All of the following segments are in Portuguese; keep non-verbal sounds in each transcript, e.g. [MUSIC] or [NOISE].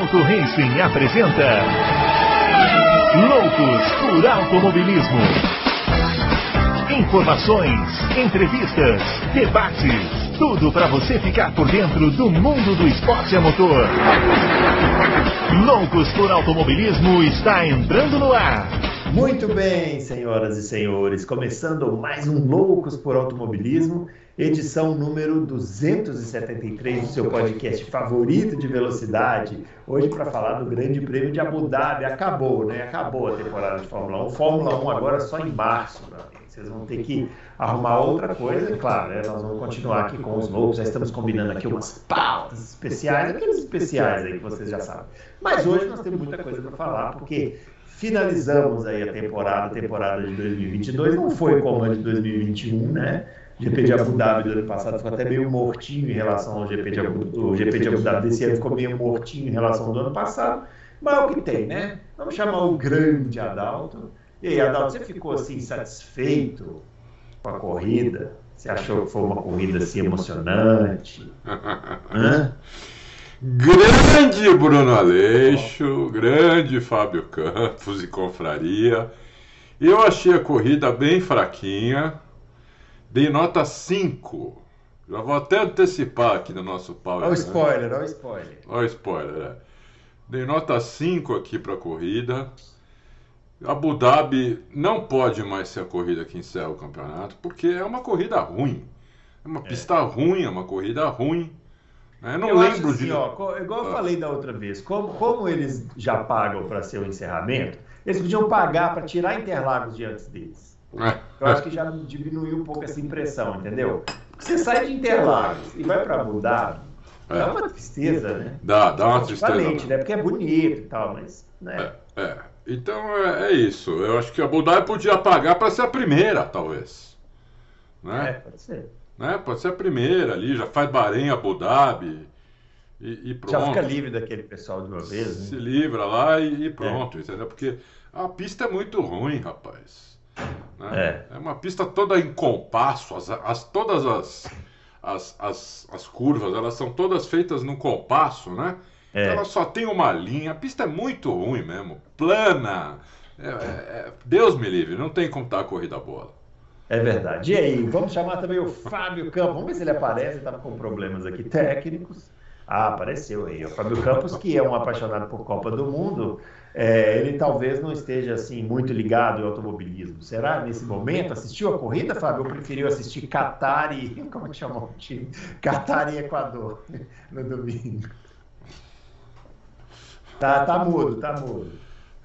Auto Racing apresenta Loucos por Automobilismo. Informações, entrevistas, debates, tudo para você ficar por dentro do mundo do esporte a motor. Loucos por Automobilismo está entrando no ar. Muito bem, senhoras e senhores, começando mais um Loucos por Automobilismo, edição número 273 do seu podcast favorito de velocidade. Hoje para falar do Grande Prêmio de Abu Dhabi. Acabou, né? Acabou a temporada de Fórmula 1. Fórmula 1 agora só em março. Vocês vão ter que arrumar outra coisa, claro, né? Nós vamos continuar aqui com os loucos, já estamos combinando aqui umas pautas especiais, aqueles especiais aí que vocês já sabem. Mas hoje nós temos muita coisa para falar, porque finalizamos aí a temporada, a temporada de 2022, não foi como a de 2021, né? GP de Abu Dhabi do ano passado ficou até meio mortinho em relação ao GP de Abu, o GP de Abu Dhabi desse ano ficou meio mortinho em relação ao do ano passado, mas é o que tem, né? Vamos chamar o grande Adalto. E aí, Adalto, você ficou assim satisfeito com a corrida? Você achou que foi uma corrida assim emocionante? [LAUGHS] Hã? Grande Bruno Aleixo, grande Fábio Campos e Confraria. Eu achei a corrida bem fraquinha, dei nota 5. Já vou até antecipar aqui no nosso pau. Olha o spoiler, olha o spoiler. Olha o spoiler, é. Dei nota 5 aqui para a corrida. Abu Dhabi não pode mais ser a corrida que encerra o campeonato, porque é uma corrida ruim. É uma pista ruim, é uma corrida ruim. Eu não eu lembro assim, de. Ó, igual eu falei da outra vez, como, como eles já pagam para ser o encerramento, eles podiam pagar para tirar Interlagos de antes deles. Eu acho que já diminuiu um pouco essa impressão, entendeu? Você sai de Interlagos e vai para Abu Dhabi, é. dá uma tristeza, né? Dá, dá uma tristeza. né? Porque é bonito e tal, mas. Né? É, é. Então é, é, isso. Eu acho que a Abu Dhabi podia pagar para ser a primeira, talvez. Né? É, pode ser. Né? Pode ser a primeira ali, já faz Bahrein, Abu Dhabi e, e pronto. Já fica livre daquele pessoal de uma vez. Né? Se livra lá e, e pronto, é. entendeu? Porque a pista é muito ruim, rapaz. Né? É. é uma pista toda em compasso, as, as todas as, as, as, as, curvas, elas são todas feitas num compasso, né? É. Ela só tem uma linha, a pista é muito ruim mesmo, plana. É, é, Deus me livre, não tem como estar a corrida boa. É verdade. E aí, vamos chamar também o Fábio Campos. Vamos ver se ele aparece. Estava com problemas aqui técnicos. Ah, apareceu aí. O Fábio Campos, que é um apaixonado por Copa do Mundo, é, ele talvez não esteja assim muito ligado ao automobilismo. Será nesse momento? Assistiu a corrida, Fábio? Ou preferiu assistir Qatar e. [LAUGHS] Como é que chama o time? Qatar e Equador [LAUGHS] no domingo. Tá, tá mudo, tá mudo.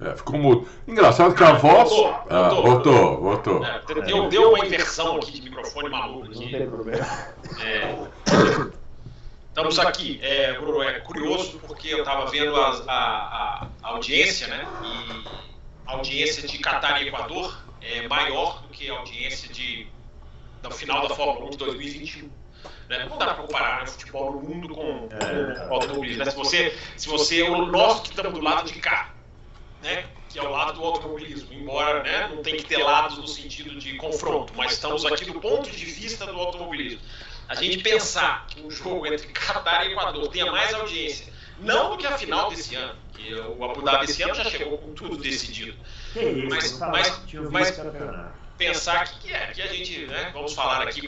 É, ficou mudo. Engraçado que a voz. Voltou, ah, voltou. voltou. É, deu, deu uma inversão aqui de microfone maluco. Aqui. Não tem problema. É, [LAUGHS] estamos aqui. É, Bruno, é curioso porque eu estava vendo a, a, a, audiência, né? E a audiência de Catar e Equador é maior do que a audiência de, da final da Fórmula 1 de 2021. Né? Não dá para comparar né, futebol no mundo com, com automobilismo. Né? Se você, se você, nós que estamos do lado de cá, né, que é o lado do automobilismo, embora né, não tem que ter lados no sentido de confronto, mas estamos aqui do ponto de vista do automobilismo. A gente pensar que um jogo entre Qatar e Equador tenha mais audiência, não do que a final desse ano, que o Abu Dhabi esse ano já chegou com tudo decidido, mas, mas, mas pensar que, é, que a gente, né, vamos falar aqui,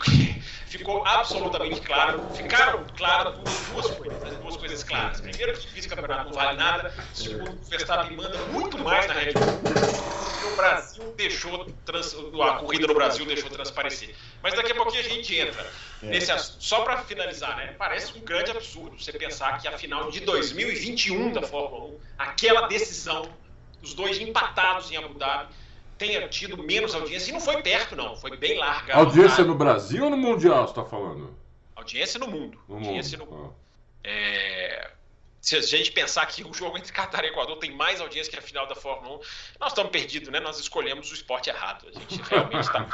ficou absolutamente claro, ficaram claras duas coisas, as duas coisas claras. Primeiro, que vice-campeonato não vale nada. Segundo, o Verstappen manda muito mais na Red Bull. O Brasil deixou, trans, a corrida no Brasil deixou transparecer. Mas daqui a pouquinho a gente entra nesse assunto. Só para finalizar, né? Parece um grande absurdo você pensar que a final de 2021 da Fórmula 1, aquela decisão, os dois empatados em Abu Dhabi, tenha tido menos audiência. E não foi perto, não. Foi bem larga. Audiência no Brasil ou no Mundial, você está falando? Audiência no mundo. No audiência mundo. no mundo. Ah. É... Se a gente pensar que o jogo entre Catar e Equador tem mais audiência que a final da Fórmula 1, nós estamos perdidos, né? Nós escolhemos o esporte errado. A gente realmente [LAUGHS] está.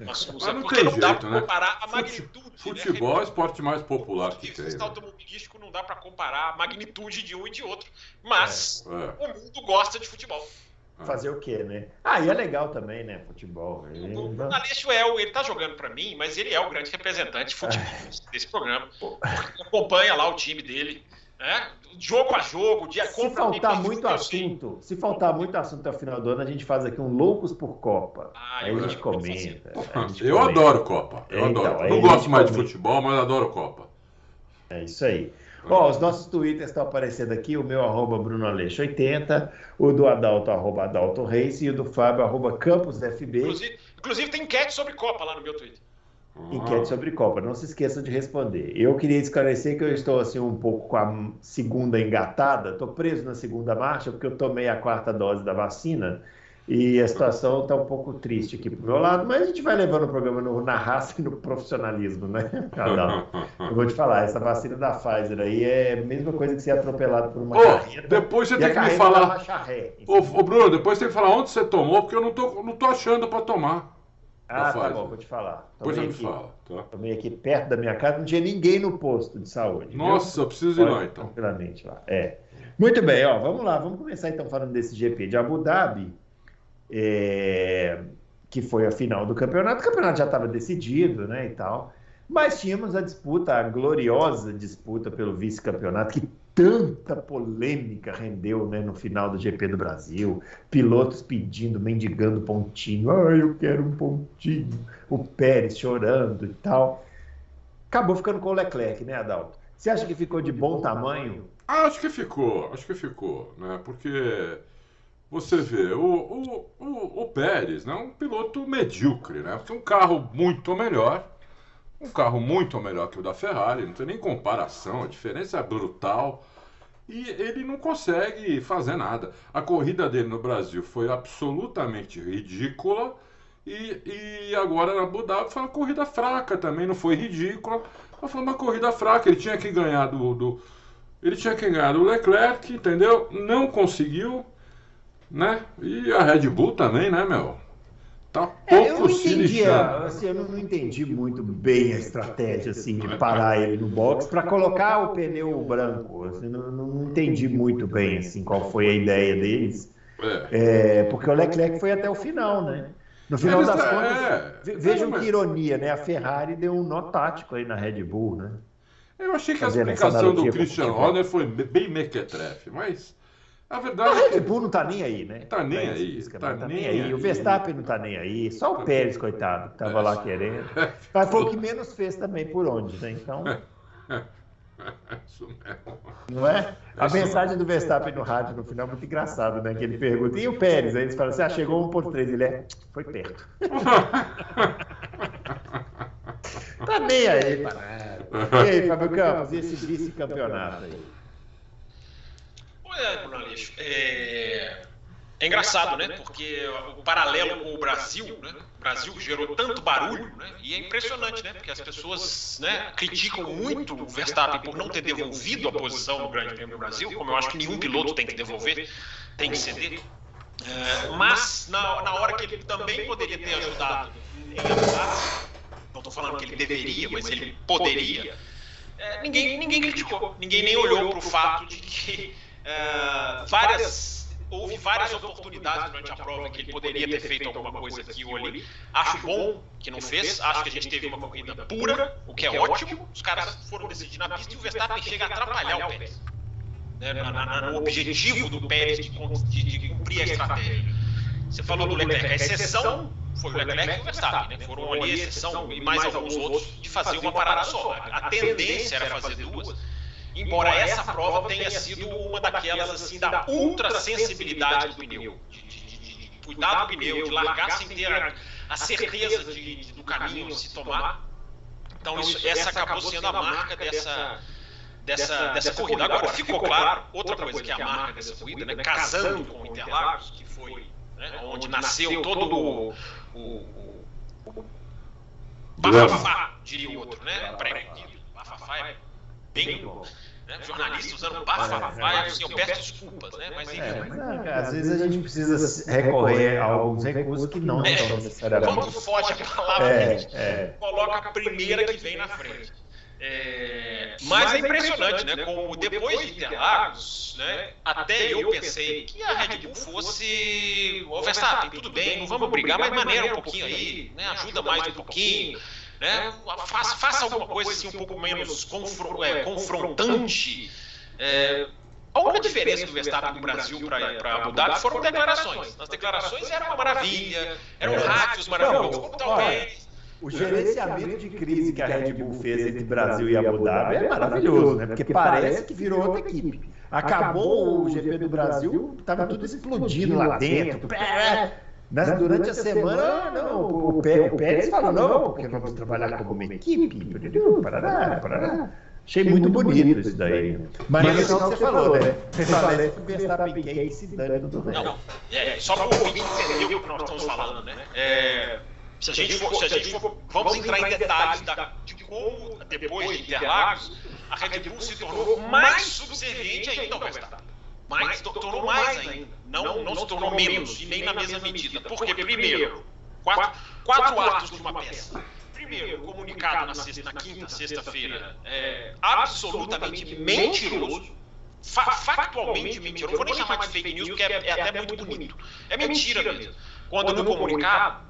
Mas não porque tem não dá para né? comparar a magnitude. Futebol né? é o esporte mais popular que tem. Né? automobilístico não dá para comparar a magnitude de um e de outro. Mas é, é. o mundo gosta de futebol. Fazer o quê, né? Ah, e é legal também, né? Futebol. Ele... O Aleixo é o, ele tá jogando para mim, mas ele é o grande representante de futebol [LAUGHS] desse programa. Acompanha lá o time dele É, jogo a jogo, dia Se faltar muito assunto, se faltar muito assunto até o final do ano, a gente faz aqui um Loucos por Copa. Ah, aí a gente comenta. A gente eu comenta. adoro Copa. Eu é, adoro. Então, Não gosto mais comenta. de futebol, mas adoro Copa. É isso aí. Ó, os nossos twitters estão aparecendo aqui, o meu arroba BrunoAleixo80, o do Adalto, arroba Adalto Reis, e o do Fábio, arroba CampusFB. Inclusive, inclusive tem enquete sobre Copa lá no meu Twitter. Enquete sobre Copa, não se esqueçam de responder. Eu queria esclarecer que eu estou assim um pouco com a segunda engatada, estou preso na segunda marcha porque eu tomei a quarta dose da vacina e a situação está um pouco triste aqui pro meu lado, mas a gente vai levando o programa no, na raça e no profissionalismo, né? [LAUGHS] Eu vou te falar, essa vacina da Pfizer aí é a mesma coisa que ser atropelado por uma oh, carreta. Depois você tem que me falar. Ô, ô, Bruno, depois tem que falar onde você tomou, porque eu não tô, não tô achando para tomar. Ah, tá bom, vou te falar. Tomei pois aqui, fala, tá? Tomei aqui perto da minha casa, não tinha ninguém no posto de saúde. Nossa, viu? eu preciso ir lá então. Tranquilamente lá. É. Muito bem, ó, vamos lá, vamos começar então falando desse GP de Abu Dhabi é, que foi a final do campeonato. O campeonato já estava decidido, né, e tal. Mas tínhamos a disputa, a gloriosa disputa pelo vice-campeonato, que tanta polêmica rendeu né, no final do GP do Brasil. Pilotos pedindo, mendigando pontinho. Ah, eu quero um pontinho. O Pérez chorando e tal. Acabou ficando com o Leclerc, né, Adalto? Você acha que ficou de bom tamanho? Acho que ficou, acho que ficou, né? Porque você vê, o, o, o, o Pérez, né, um piloto medíocre, né? Um carro muito melhor, um carro muito melhor que o da Ferrari, não tem nem comparação, a diferença é brutal. E ele não consegue fazer nada. A corrida dele no Brasil foi absolutamente ridícula. E, e agora na Abu Dhabi foi uma corrida fraca também, não foi ridícula, mas foi uma corrida fraca. Ele tinha que ganhar do, do ele tinha que ganhar do Leclerc, entendeu? Não conseguiu né? E a Red Bull também, né, meu? Tá pouco é, eu não entendi, assim, eu não entendi muito bem a estratégia assim de parar ele no box para colocar o pneu branco. Assim, não, não, entendi muito bem assim qual foi a ideia deles. É. É, porque o Leclerc foi até o final, né? No final Eles, das é, contas, é, vejam que ironia, né? A Ferrari deu um nó tático aí na Red Bull, né? Eu achei que a explicação do Christian Horner foi bem mequetrefe, mas a verdade a é Red Bull não tá nem aí, né? Tá nem aí. Tá, tá nem aí. aí. O Verstappen não tá nem aí. Só o Pérez, coitado, que tava lá querendo. [LAUGHS] Mas foi o que menos fez também por onde, né? Então. [LAUGHS] Isso mesmo. Não é? A mensagem do Verstappen no rádio no final é muito engraçado, né? Que ele pergunta, e o Pérez? Aí eles falam assim: ah, chegou 1.3, ele é. Foi perto. [LAUGHS] tá nem aí, E aí, Fábio Campos, e esse vice-campeonato aí? É, Bruno Aleixo, é... é engraçado, né? Porque o paralelo com o Brasil, né? O Brasil gerou tanto barulho, né? E é impressionante, né? Porque as pessoas né, criticam muito o Verstappen por não ter devolvido a posição no Grande Prêmio do Brasil, como eu acho que nenhum piloto tem que devolver, tem que ceder. É, mas na, na hora que ele também poderia ter ajudado em ajudar, não estou falando que ele deveria, mas ele poderia. É, ninguém, ninguém criticou, ninguém nem olhou para o fato de que é, várias houve várias oportunidades durante a prova que ele poderia ter feito alguma coisa aqui ou ali. Acho bom que não fez, acho que a gente teve uma corrida pura, o que é ótimo. Os caras foram decidir na pista e o Verstappen chega a atrapalhar o Pérez. Né, na, na, no objetivo do Pérez de, de, de, cumprir a estratégia. Você falou do Leclerc, a exceção foi o Leclerc e o Verstappen, né? foram ali a exceção e mais alguns outros de fazer uma parada só. A tendência era fazer duas embora essa prova tenha sido uma daquelas assim da ultra sensibilidade do pneu, de, de, de, de cuidar do pneu, de largar sem ter a, a certeza do caminho se tomar. Então isso, essa acabou sendo a marca dessa dessa, dessa corrida. Agora ficou claro outra coisa que é a marca dessa corrida, né, casando com o Interlagos, que foi né, onde nasceu todo o, o, o, o bafafá, diria o outro, né? Pré-vendido. Bafafá é bem. Né? Jornalista usando bafafá, assim, eu peço desculpas, né? Mas, enfim, é, mas, às vezes a gente precisa recorrer a alguns recursos que não é, são necessariamente. Quando foge a palavra, é, a gente é. coloca a primeira que vem na frente. É, mas é impressionante, né? Como depois de Interlagos, né? Até eu pensei que a Red Bull fosse o Verstappen, tudo bem, não vamos brigar, mas maneira um pouquinho aí, né? Ajuda mais um pouquinho. Né? Faça, faça alguma coisa assim um pouco menos confro, é, confrontante É, a única diferença do Verstappen do Brasil para Abu Dhabi foram declarações. As declarações eram uma maravilha, eram rádios maravilhosos, como talvez. O gerenciamento de crise que a Red Bull fez entre Brasil e Abu Dhabi é maravilhoso, né? Porque parece que virou outra equipe. Acabou o GP do Brasil, estava tudo explodindo lá dentro. Mas durante a semana, não, o, Pérez falou, não, porque nós vamos trabalhar como uma equipe. Parará, parará. Achei muito bonito isso daí. Mas, Mas é o que você falou, né? Você parece que o Verstappen quer se dando do Não, é, só para o ouvinte entender o que nós estamos falando, né? É, se a gente for, se a gente for, vamos entrar em detalhes da, de como, depois de Interlagos, a Red Bull se tornou mais subserviente ainda ao Verstappen. Mais, tornou mais ainda. Não, não se tornou menos, e nem na mesma medida. Porque, primeiro, quatro, quatro atos de uma peça primeiro, comunicado na, sexta, na quinta, sexta-feira, é absolutamente mentiroso, fa factualmente mentiroso. Não vou nem chamar de fake news, porque é, é até muito bonito. É mentira mesmo. Quando no comunicado,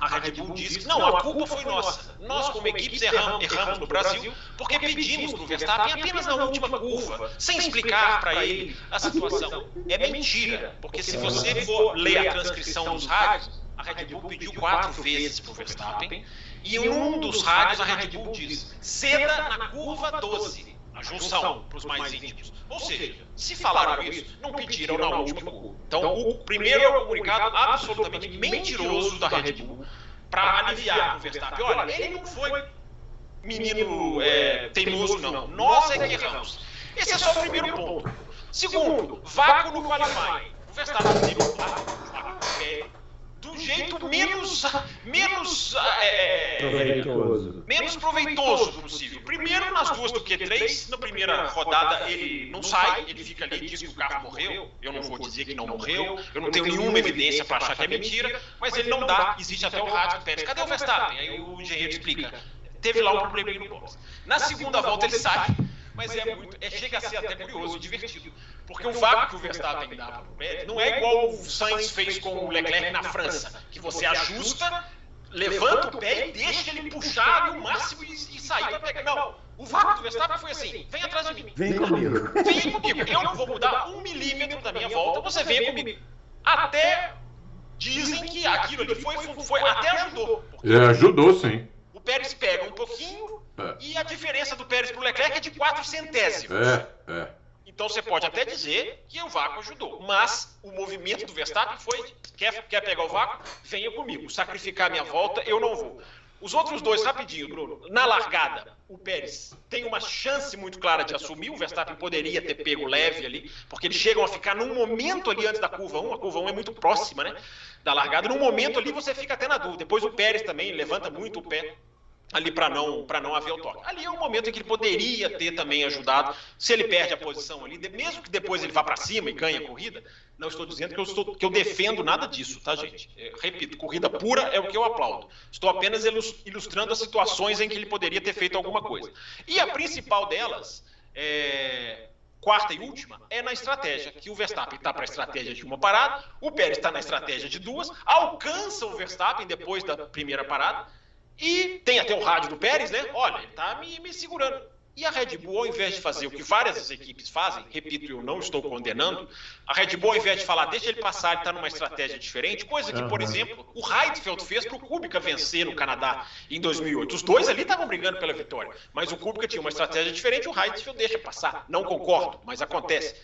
a Red Bull diz que não, a culpa foi nossa. Nós, como equipes, erramos, erramos no Brasil porque pedimos para o Verstappen apenas na última curva, sem explicar para ele a situação. É mentira, porque se você for ler a transcrição dos rádios, a Red Bull pediu quatro vezes para o Verstappen e em um dos rádios a Red Bull diz: ceda na curva 12, a junção para os mais íntimos. Ou seja, se falaram isso, não pediram na última curva. Então, o primeiro é o comunicado absolutamente mentiroso da Red Bull para aliviar o Verstappen. Olha, ele não foi menino é, teimoso, não. Nós é que erramos. Esse é só o primeiro ponto. Segundo, vácuo no qualifying. O Verstappen teve um vácuo do jeito menos, menos, é, proveitoso. menos proveitoso possível. Primeiro nas duas do Q3, na primeira rodada ele não sai, ele fica ali, diz que o carro morreu. Eu não vou dizer que não morreu, eu não tenho nenhuma evidência para achar que é mentira, mas ele não dá. Existe até o rádio Pérez. Cadê o Verstappen? Aí o engenheiro explica. Teve lá um probleminha no box. Na segunda volta ele sai mas é muito, é, chega a ser até curioso e divertido. Porque o vácuo que o Verstappen dá não é igual o Sainz fez com o Leclerc na França, que você ajusta, levanta o pé e deixa ele puxar o máximo e, e sair para pegar. Não, o vácuo do Verstappen foi assim: vem atrás de mim. Vem comigo. Vem comigo. Eu não vou mudar um milímetro da minha volta, você vem comigo. Até dizem que aquilo ali foi, foi até ajudou. É, ajudou sim. O Pérez pega um pouquinho, é. E a diferença do Pérez para o Leclerc é de 4 centésimos. É, é. Então você pode até dizer que o vácuo ajudou, mas o movimento do Verstappen foi: quer, quer pegar o vácuo? Venha comigo. Sacrificar minha volta, eu não vou. Os outros dois, rapidinho, Bruno. Na largada, o Pérez tem uma chance muito clara de assumir. O Verstappen poderia ter pego leve ali, porque eles chegam a ficar num momento ali antes da curva 1. A curva 1 é muito próxima, né? Da largada. Num momento ali você fica até na dúvida. Depois o Pérez também levanta muito o pé ali para não para não haver o toque. Ali é um momento em que ele poderia ter também ajudado, se ele perde a posição ali, mesmo que depois ele vá para cima e ganhe a corrida. Não estou dizendo que eu estou que eu defendo nada disso, tá, gente? É, repito, corrida pura é o que eu aplaudo. Estou apenas ilustrando as situações em que ele poderia ter feito alguma coisa. E a principal delas é, quarta e última, é na estratégia, que o Verstappen está para a estratégia de uma parada, o Pérez está na estratégia de duas, alcança o Verstappen depois da primeira parada, e tem até o rádio do Pérez, né? Olha, ele tá me, me segurando. E a Red Bull, ao invés de fazer o que várias equipes fazem, repito, eu não estou condenando, a Red Bull, ao invés de falar, deixa ele passar, ele está numa estratégia diferente, coisa que, por exemplo, o Heidfeld fez para o Kubica vencer no Canadá em 2008. Os dois ali estavam brigando pela vitória, mas o Kubica tinha uma estratégia diferente, o Heidfeld deixa passar. Não concordo, mas acontece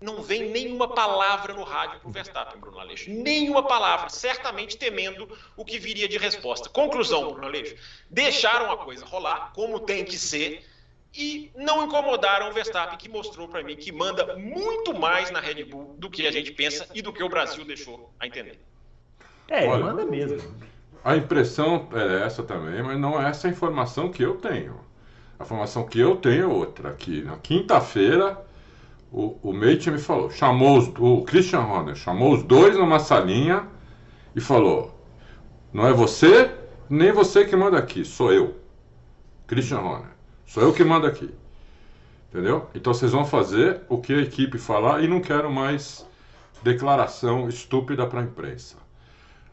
não vem nenhuma palavra no rádio para o Verstappen, Bruno Aleixo. Nenhuma palavra, certamente temendo o que viria de resposta. Conclusão, Bruno Aleixo. Deixaram a coisa rolar, como tem que ser, e não incomodaram o Verstappen, que mostrou para mim que manda muito mais na Red Bull do que a gente pensa e do que o Brasil deixou a entender. É, Olha, manda mesmo. A impressão é essa também, mas não é essa a informação que eu tenho. A informação que eu tenho é outra. Aqui na quinta-feira o, o Mate me falou, chamou os, o Christian Horner chamou os dois numa salinha e falou: Não é você, nem você que manda aqui, sou eu. Christian Horner. Sou eu que mando aqui. Entendeu? Então vocês vão fazer o que a equipe falar e não quero mais declaração estúpida para a imprensa.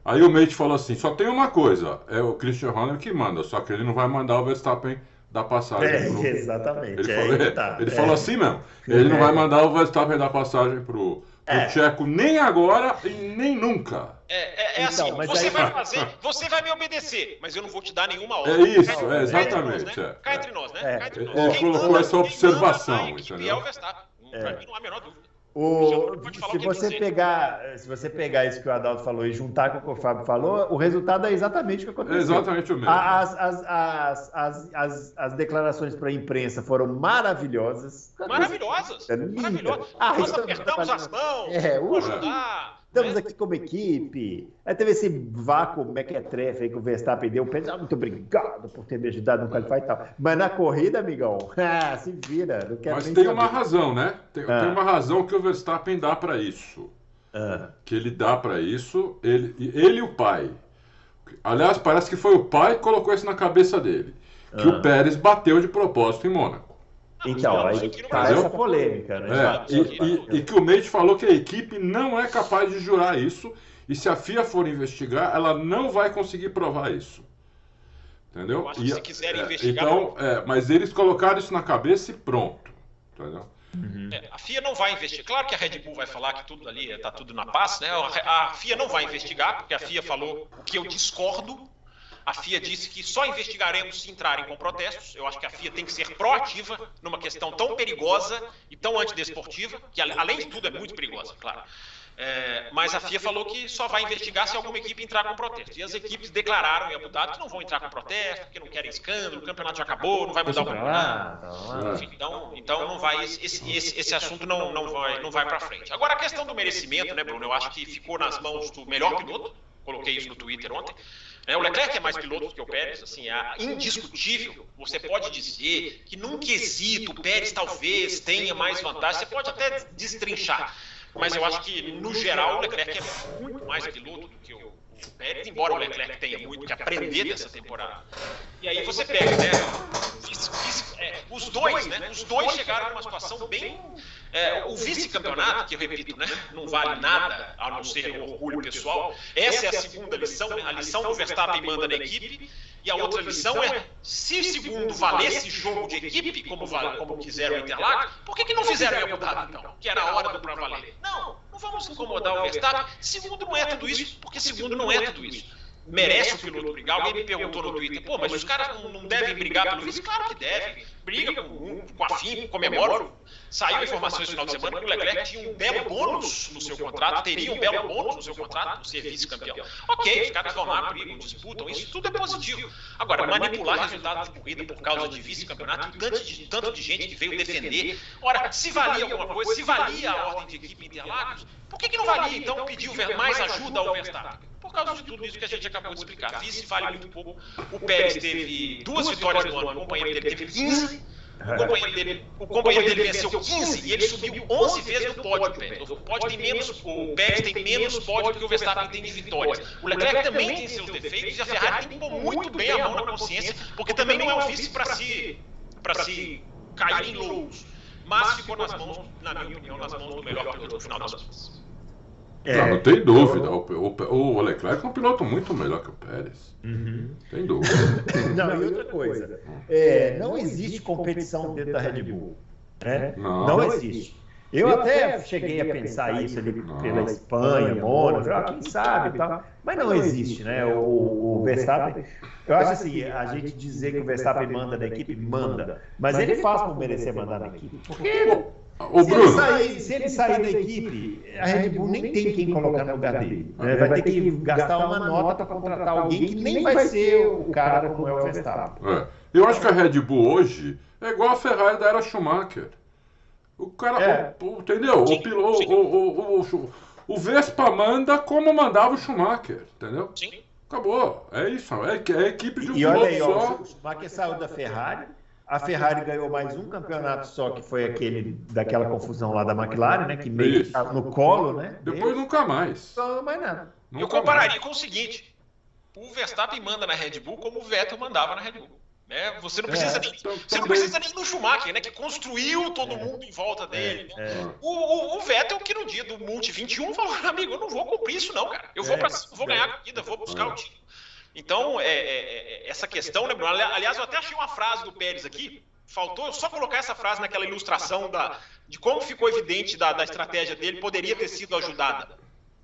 Aí o Mate falou assim: só tem uma coisa, é o Christian Horner que manda, só que ele não vai mandar o Verstappen dar passagem. É, pro... Exatamente. Ele, é, falou, tá. ele é. falou assim mesmo. Ele não vai mandar o Verstappen dar passagem pro, pro é. Tcheco nem agora e nem nunca. É, é, é então, assim, você aí... vai fazer, você vai me obedecer, mas eu não vou te dar nenhuma ordem. É isso, é, exatamente. Cá entre nós, né? Cá entre nós. Ele colocou essa observação, entendeu? É o Verstappen. Pra mim não há a menor dúvida. O, se você pegar, se você pegar isso que o Adalto falou e juntar com o que o Fábio falou, o resultado é exatamente o que aconteceu. exatamente o mesmo. As, as, as, as, as, as declarações para a imprensa foram maravilhosas. Maravilhosas. Maravilhosas. Ah, Nós apertamos as mãos, é, ajudar. Estamos aqui como equipe. Aí teve esse vácuo mequetrefe aí que o Verstappen deu. Ah, muito obrigado por ter me ajudado no Qualify e tal. Mas na corrida, amigão, [LAUGHS] ah, se vira. Não quero Mas tem saber. uma razão, né? Tem, ah. tem, uma razão que o Verstappen dá para isso. Ah. Que ele dá para isso, ele, ele e o pai. Aliás, parece que foi o pai que colocou isso na cabeça dele. Que o ah. Pérez bateu de propósito em Mônaco. Então, aí tá essa polêmica, né? É, e, e, e, que o Mate falou que a equipe não é capaz de jurar isso, e se a FIA for investigar, ela não vai conseguir provar isso. Entendeu? E, se quiserem é, investigar. Então, é, mas eles colocaram isso na cabeça e pronto. Entendeu? Uhum. É, a FIA não vai investigar. Claro que a Red Bull vai falar que tudo ali está tudo na paz, né? A FIA não vai investigar, porque a FIA falou o que eu discordo a FIA disse que só investigaremos se entrarem com protestos. Eu acho que a FIA tem que ser proativa numa questão tão perigosa e tão antidesportiva, que além de tudo é muito perigosa, claro. É, mas a FIA falou que só vai investigar se alguma equipe entrar com protesto. E as equipes declararam em Abu Dhabi que não vão entrar com protesto, porque não querem escândalo, o campeonato já acabou, não vai mudar o campeonato. então, então não vai, esse, esse, esse assunto não, não vai, não vai para frente. Agora a questão do merecimento, né, Bruno? Eu acho que ficou nas mãos do melhor piloto. Coloquei isso no Twitter ontem. É, o Leclerc é mais piloto que o Pérez, assim, é indiscutível. Você pode dizer que num quesito o Pérez talvez tenha mais vantagem, você pode até destrinchar. Mas eu acho que, no geral, o Leclerc é muito mais piloto do que o Pérez, embora o Leclerc tenha muito que aprender dessa temporada. E aí você pega, né? É, os dois, né? Os dois chegaram numa situação bem. É, o vice-campeonato, que eu repito, né? Não vale nada a não ser orgulho pessoal. Essa é a segunda lição, né? A lição do Verstappen manda na equipe. E a outra lição é, se segundo valesse jogo de equipe, como, como quiseram o Interlagos, por que, que não fizeram em Abu Dhabi, então? Que era a hora do pra valer. Não, não vamos incomodar o Verstappen. Segundo não é tudo isso, porque segundo não é tudo isso merece o piloto brigar. Alguém me perguntou no Twitter, pô, mas os caras não, devem brigar pelo vice? Claro que devem. Briga com, com a FIM, comemora. Saiu informações no final de semana que o Leclerc tinha um belo bônus no seu contrato, teria um belo bônus no seu contrato por ser vice-campeão. Ok, os caras vão lá, brigam, disputam, isso tudo é positivo. Agora, manipular resultados de corrida por causa de vice-campeonato, tanto de, tanto de gente que veio defender. Ora, se valia alguma coisa, se valia a ordem de equipe Interlagos, por que, que não valia então pedir mais ajuda ao Verstappen? Por causa de tudo isso que a gente acabou de explicar. Vice vale muito pouco. O Pérez teve duas vitórias no ano, o companheiro dele teve 15. O companheiro, dele, o companheiro dele venceu 15 e ele subiu 11 vezes no pódio, Pérez. O, pódio tem menos, o Pérez tem menos pódio do que o Verstappen tem de vitórias. O Leclerc também tem seus defeitos e a Ferrari pôr muito bem a mão na consciência, porque também não é um vice para se, se cair em loucos. Mas ficou nas mãos, na minha opinião, nas mãos do melhor piloto no final das contas. É, não, não tem dúvida. O, o, o, Leclerc é um piloto muito melhor que o Pérez. Uhum. Tem dúvida. [LAUGHS] não, e outra coisa. É, não existe competição dentro da Red Bull. Né? Não. não existe. Eu até cheguei a pensar isso ali pela Espanha, Mônaco, ah, quem sabe e tal. Mas não existe, né? O, o Verstappen. Eu acho assim, a gente dizer que o Verstappen manda na equipe, manda. Mas ele faz por merecer mandar na equipe. Porque o se, Bruno. Ele sair, se ele sair da equipe, a Red Bull nem tem quem colocar no lugar dele. Né? Vai ter que gastar uma nota para contratar alguém que nem vai ser o cara como é o Verstappen. É. Eu acho que a Red Bull hoje é igual a Ferrari da era Schumacher. O cara, é. o, o, entendeu? Sim, o, piloto, o, o, o, Vespa manda como mandava o Schumacher, entendeu? Sim. Acabou. É isso. É, é equipe de um e piloto olha aí, só. o Schumacher saiu da Ferrari a Ferrari ganhou mais um campeonato só, que foi aquele daquela confusão lá da McLaren, né? Que meio que tá no colo, né? Depois nunca mais. Não, mais nada. Eu compararia com o seguinte: o Verstappen manda na Red Bull como o Vettel mandava na Red Bull. Né? Você não precisa, é, nem, então, você não precisa nem do Schumacher, né? Que construiu todo é, mundo em volta dele. É, né? É. O, o, o, Vettel, que no dia do Multi 21 falou: amigo, eu não vou cumprir isso, não, cara. Eu vou, é, pra, vou ganhar a corrida, vou buscar o título. Então, é, é, é, essa questão, né, Bruno? Aliás, eu até achei uma frase do Pérez aqui. Faltou só colocar essa frase naquela ilustração da, de como ficou evidente da, da estratégia dele, poderia ter sido ajudada.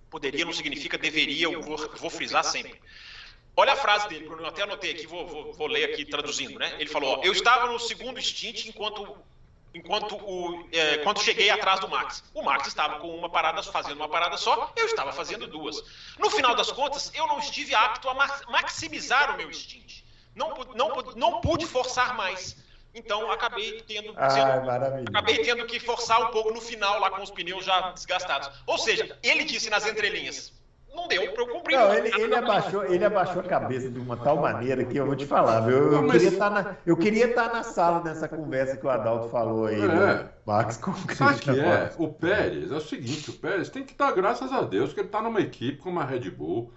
Poderia não significa deveria, eu vou, vou frisar sempre. Olha a frase dele, Bruno, eu até anotei aqui, vou, vou, vou ler aqui traduzindo, né? Ele falou: ó, Eu estava no segundo stint enquanto enquanto o, é, quando cheguei atrás do Max. O Max estava com uma parada, fazendo uma parada só, eu estava fazendo duas. No final das contas, eu não estive apto a maximizar o meu stint. Não, não, não pude forçar mais. Então acabei tendo, ah, acabei tendo que forçar um pouco no final lá com os pneus já desgastados. Ou seja, ele disse nas entrelinhas: não deu. Não, ele, ele, abaixou, ele abaixou a cabeça de uma tal maneira que eu vou te falar, viu? Eu, eu queria estar na, eu queria estar na sala dessa conversa que o Adalto falou aí, é. né? Max com Sabe que é? O Pérez, é o seguinte, o Pérez tem que dar graças a Deus que ele está numa equipe como a Red Bull,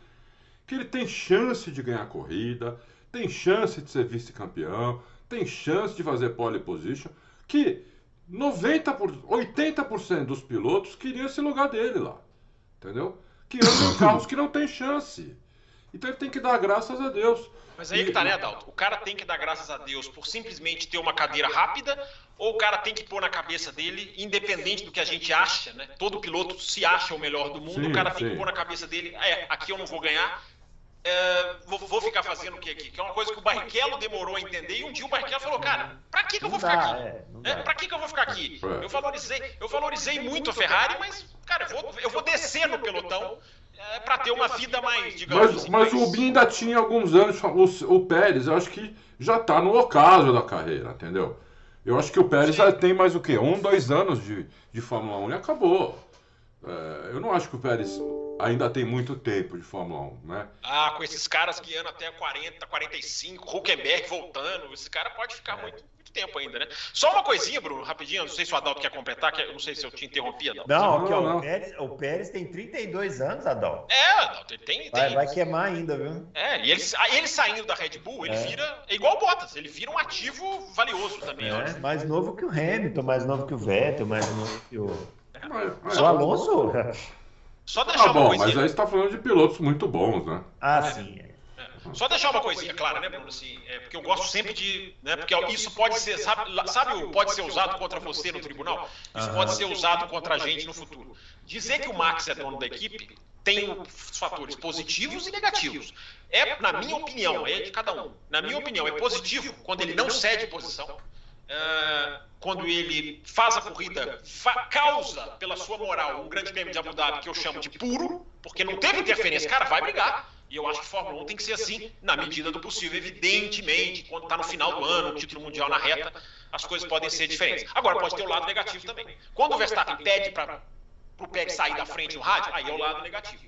que ele tem chance de ganhar corrida, tem chance de ser vice-campeão, tem chance de fazer pole position, que 90 por, 80% dos pilotos queriam esse lugar dele lá. Entendeu? Que andam em carros que não tem chance. Então ele tem que dar graças a Deus. Mas aí e... que tá, né, Adalto? O cara tem que dar graças a Deus por simplesmente ter uma cadeira rápida, ou o cara tem que pôr na cabeça dele, independente do que a gente acha, né? Todo piloto se acha o melhor do mundo, sim, o cara tem sim. que pôr na cabeça dele, é, aqui eu não vou ganhar, é, vou, vou, ficar fazendo o que aqui? Que é uma coisa que o Barrichello demorou a entender e um dia o Barrichello falou, cara, pra que, que eu vou ficar aqui? É, é, pra que, que eu vou ficar aqui? Eu valorizei, eu valorizei muito a Ferrari, mas, cara, eu vou, eu vou descer no pelotão é, para ter uma vida mais, digamos mas, assim. Mas mais... o Bin ainda tinha alguns anos, o, o Pérez, eu acho que já tá no ocaso da carreira, entendeu? Eu acho que o Pérez Sim. já tem mais o quê? Um, dois anos de, de Fórmula 1 e acabou. É, eu não acho que o Pérez ainda tem muito tempo de Fórmula 1, né? Ah, com esses caras guiando até 40, 45, Huckenberg voltando, esse cara pode ficar é. muito, muito tempo ainda, né? Só uma coisinha, Bruno, rapidinho, não sei se o Adalto quer completar, que eu não sei se eu te interrompi, Adalto. Não, não, não. O, Pérez, o Pérez tem 32 anos, Adalto. É, Adalto, ele tem... Vai, tem... vai queimar ainda, viu? É, e ele, ele saindo da Red Bull, ele é. vira... É igual o Bottas, ele vira um ativo valioso também. É, mais novo que o Hamilton, mais novo que o Vettel, mais novo que o... Mas, mas, o Alonso... Só deixar ah, bom, uma coisinha. Mas aí você está falando de pilotos muito bons, né? Ah, é. sim. É. Só deixar uma coisinha clara, né, Bruno? Assim, é, porque eu gosto sempre de. Né, porque isso pode ser. Sabe, sabe pode ser usado contra você no tribunal? Isso pode ser usado contra a gente no futuro. Dizer que o Max é dono da equipe tem os fatores positivos e negativos. É, na minha opinião, é de cada um. Na minha opinião, é positivo quando ele não cede posição. Uh, quando ele faz a corrida, fa causa pela sua moral um grande prêmio de Abu Dhabi que eu chamo de puro, porque não teve interferência, cara, vai brigar. E eu acho que Fórmula 1 tem que ser assim, na medida do possível. Evidentemente, quando está no final do ano, o título mundial na reta, as coisas podem ser diferentes. Agora, pode ter o lado negativo também. Quando o Verstappen pede para o Pérez sair da frente no rádio, aí é o lado negativo.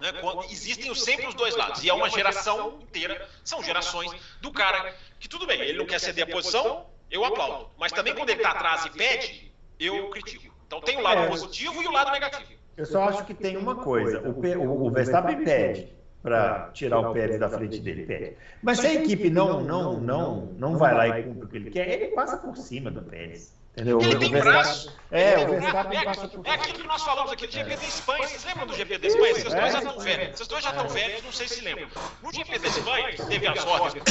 Né? Quando, existem sempre os dois lados. E é uma geração inteira, são gerações do cara que, tudo bem, ele não quer ceder a posição, eu aplaudo. Mas também quando ele está atrás e pede, eu critico. Então tem o lado é, positivo e o lado negativo. Eu só acho que tem uma coisa: o, o, o Verstappen pede para tirar o Pérez da frente dele, pede. Mas se a equipe não, não, não, não vai lá e cumpre o que ele quer, ele passa por cima do Pérez. Entendeu? Ele tem braço. É, o Verstappen é, passa por É aquilo que nós falamos aqui do GP da Espanha. Vocês lembram do GP da Espanha? Vocês dois já estão velhos. Vocês dois já estão velhos, não sei se lembram. No GP da Espanha, que teve as ordens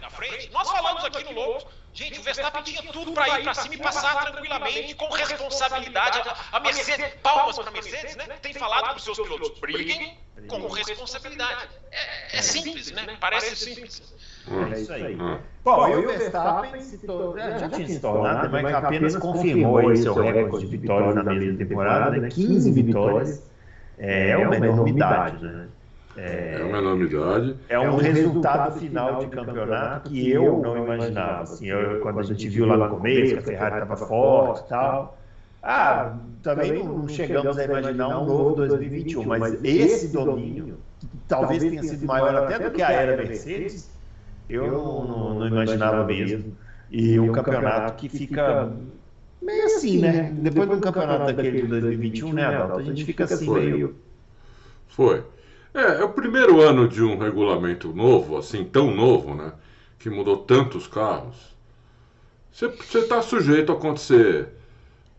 na frente, nós falamos aqui no Loucos Gente, o Verstappen tinha tudo para ir para cima e passar tranquilamente, com responsabilidade. A Mercedes, palmas para a Mercedes, né? Tem falado para os seus pilotos, briguem com responsabilidade. É, é simples, né? Parece simples. É isso aí. Bom, e o Verstappen se to... já tinha se tornado, mas apenas confirmou aí seu recorde de vitórias na mesma temporada, né? 15 vitórias. É, é uma enormidade, né? É, é uma enormidade. É um resultado final de campeonato que eu não imaginava. Assim, eu, quando a gente viu lá no começo que a Ferrari estava forte e tal. Ah, também não chegamos a imaginar um novo 2021, mas esse domínio, que talvez tenha sido maior até do que a era Mercedes, eu não, não, não imaginava mesmo. E um campeonato que fica meio assim, né? Depois de um campeonato daquele de 2021, né, Adalto? A gente fica assim meio. Foi. É, é o primeiro ano de um regulamento novo, assim, tão novo, né? Que mudou tantos carros. Você está sujeito a acontecer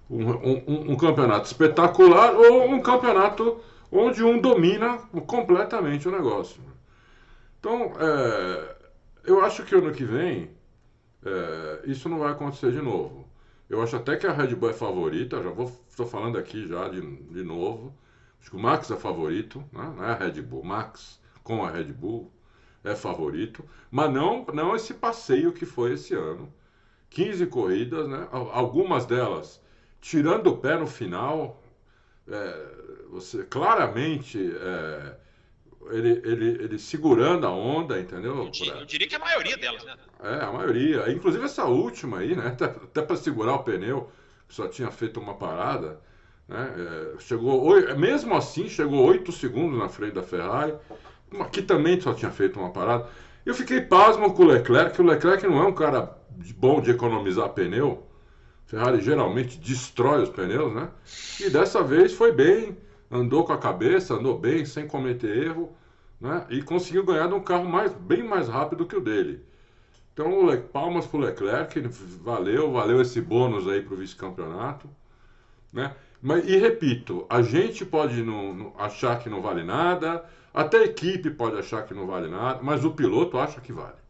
um, um, um, campeonato espetacular ou um campeonato onde um domina completamente o negócio. Então, é, eu acho que ano que vem é, isso não vai acontecer de novo. Eu acho até que a Red Bull é favorita, já vou estou falando aqui já de, de novo. Acho que o Max é favorito, né? não é a Red Bull, Max com a Red Bull é favorito, mas não, não esse passeio que foi esse ano. 15 corridas, né? Algumas delas tirando o pé no final, é, você claramente é, ele, ele, ele segurando a onda, entendeu? Eu, eu diria que a maioria delas, né? É, a maioria. Inclusive essa última aí, né? Até, até para segurar o pneu, que só tinha feito uma parada. Né? É, chegou, mesmo assim, chegou 8 segundos na frente da Ferrari, que também só tinha feito uma parada. Eu fiquei pasmo com o Leclerc, que o Leclerc não é um cara bom de economizar pneu. Ferrari geralmente destrói os pneus, né? E dessa vez foi bem, andou com a cabeça, andou bem, sem cometer erro, né? E conseguiu ganhar de um carro mais, bem mais rápido que o dele. Então, palmas para o Leclerc, valeu, valeu esse bônus aí para o vice-campeonato, né? Mas, e repito, a gente pode não, não, achar que não vale nada, até a equipe pode achar que não vale nada, mas o piloto acha que vale.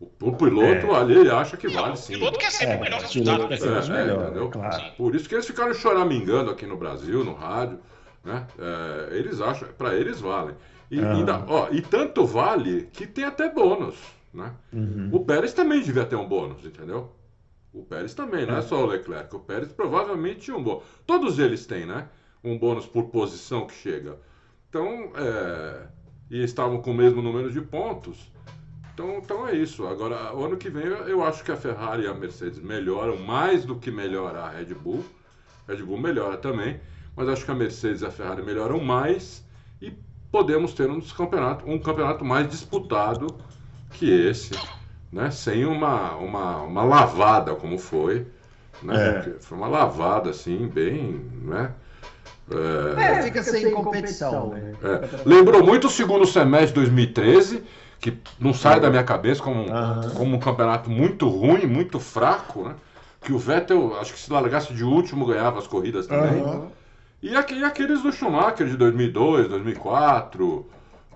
O, o piloto é. ali ele acha que vale sim. O piloto quer sempre é, o melhor resultado. Quer é, melhor, entendeu? Claro. Por isso que eles ficaram choramingando aqui no Brasil, no rádio. Né? É, eles acham, para eles valem. E, uhum. ainda, ó, e tanto vale que tem até bônus. Né? Uhum. O Pérez também devia ter um bônus, entendeu? O Pérez também, não é, é só o Leclerc. O Pérez provavelmente tinha um bônus. Todos eles têm, né? Um bônus por posição que chega. Então, é... e estavam com o mesmo número de pontos. Então, então é isso. Agora, o ano que vem eu acho que a Ferrari e a Mercedes melhoram mais do que melhora a Red Bull. A Red Bull melhora também, mas acho que a Mercedes e a Ferrari melhoram mais e podemos ter um campeonato, um campeonato mais disputado que esse, né? Sem uma, uma, uma lavada como foi, né? É. Foi uma lavada assim, bem, né? É, é fica sem competição. Né? É. Lembrou muito o segundo semestre de 2013 que não sai da minha cabeça como, uhum. como um campeonato muito ruim, muito fraco, né? Que o Vettel, acho que se largasse de último, ganhava as corridas também. Uhum. E, aqueles do Schumacher de 2002, 2004,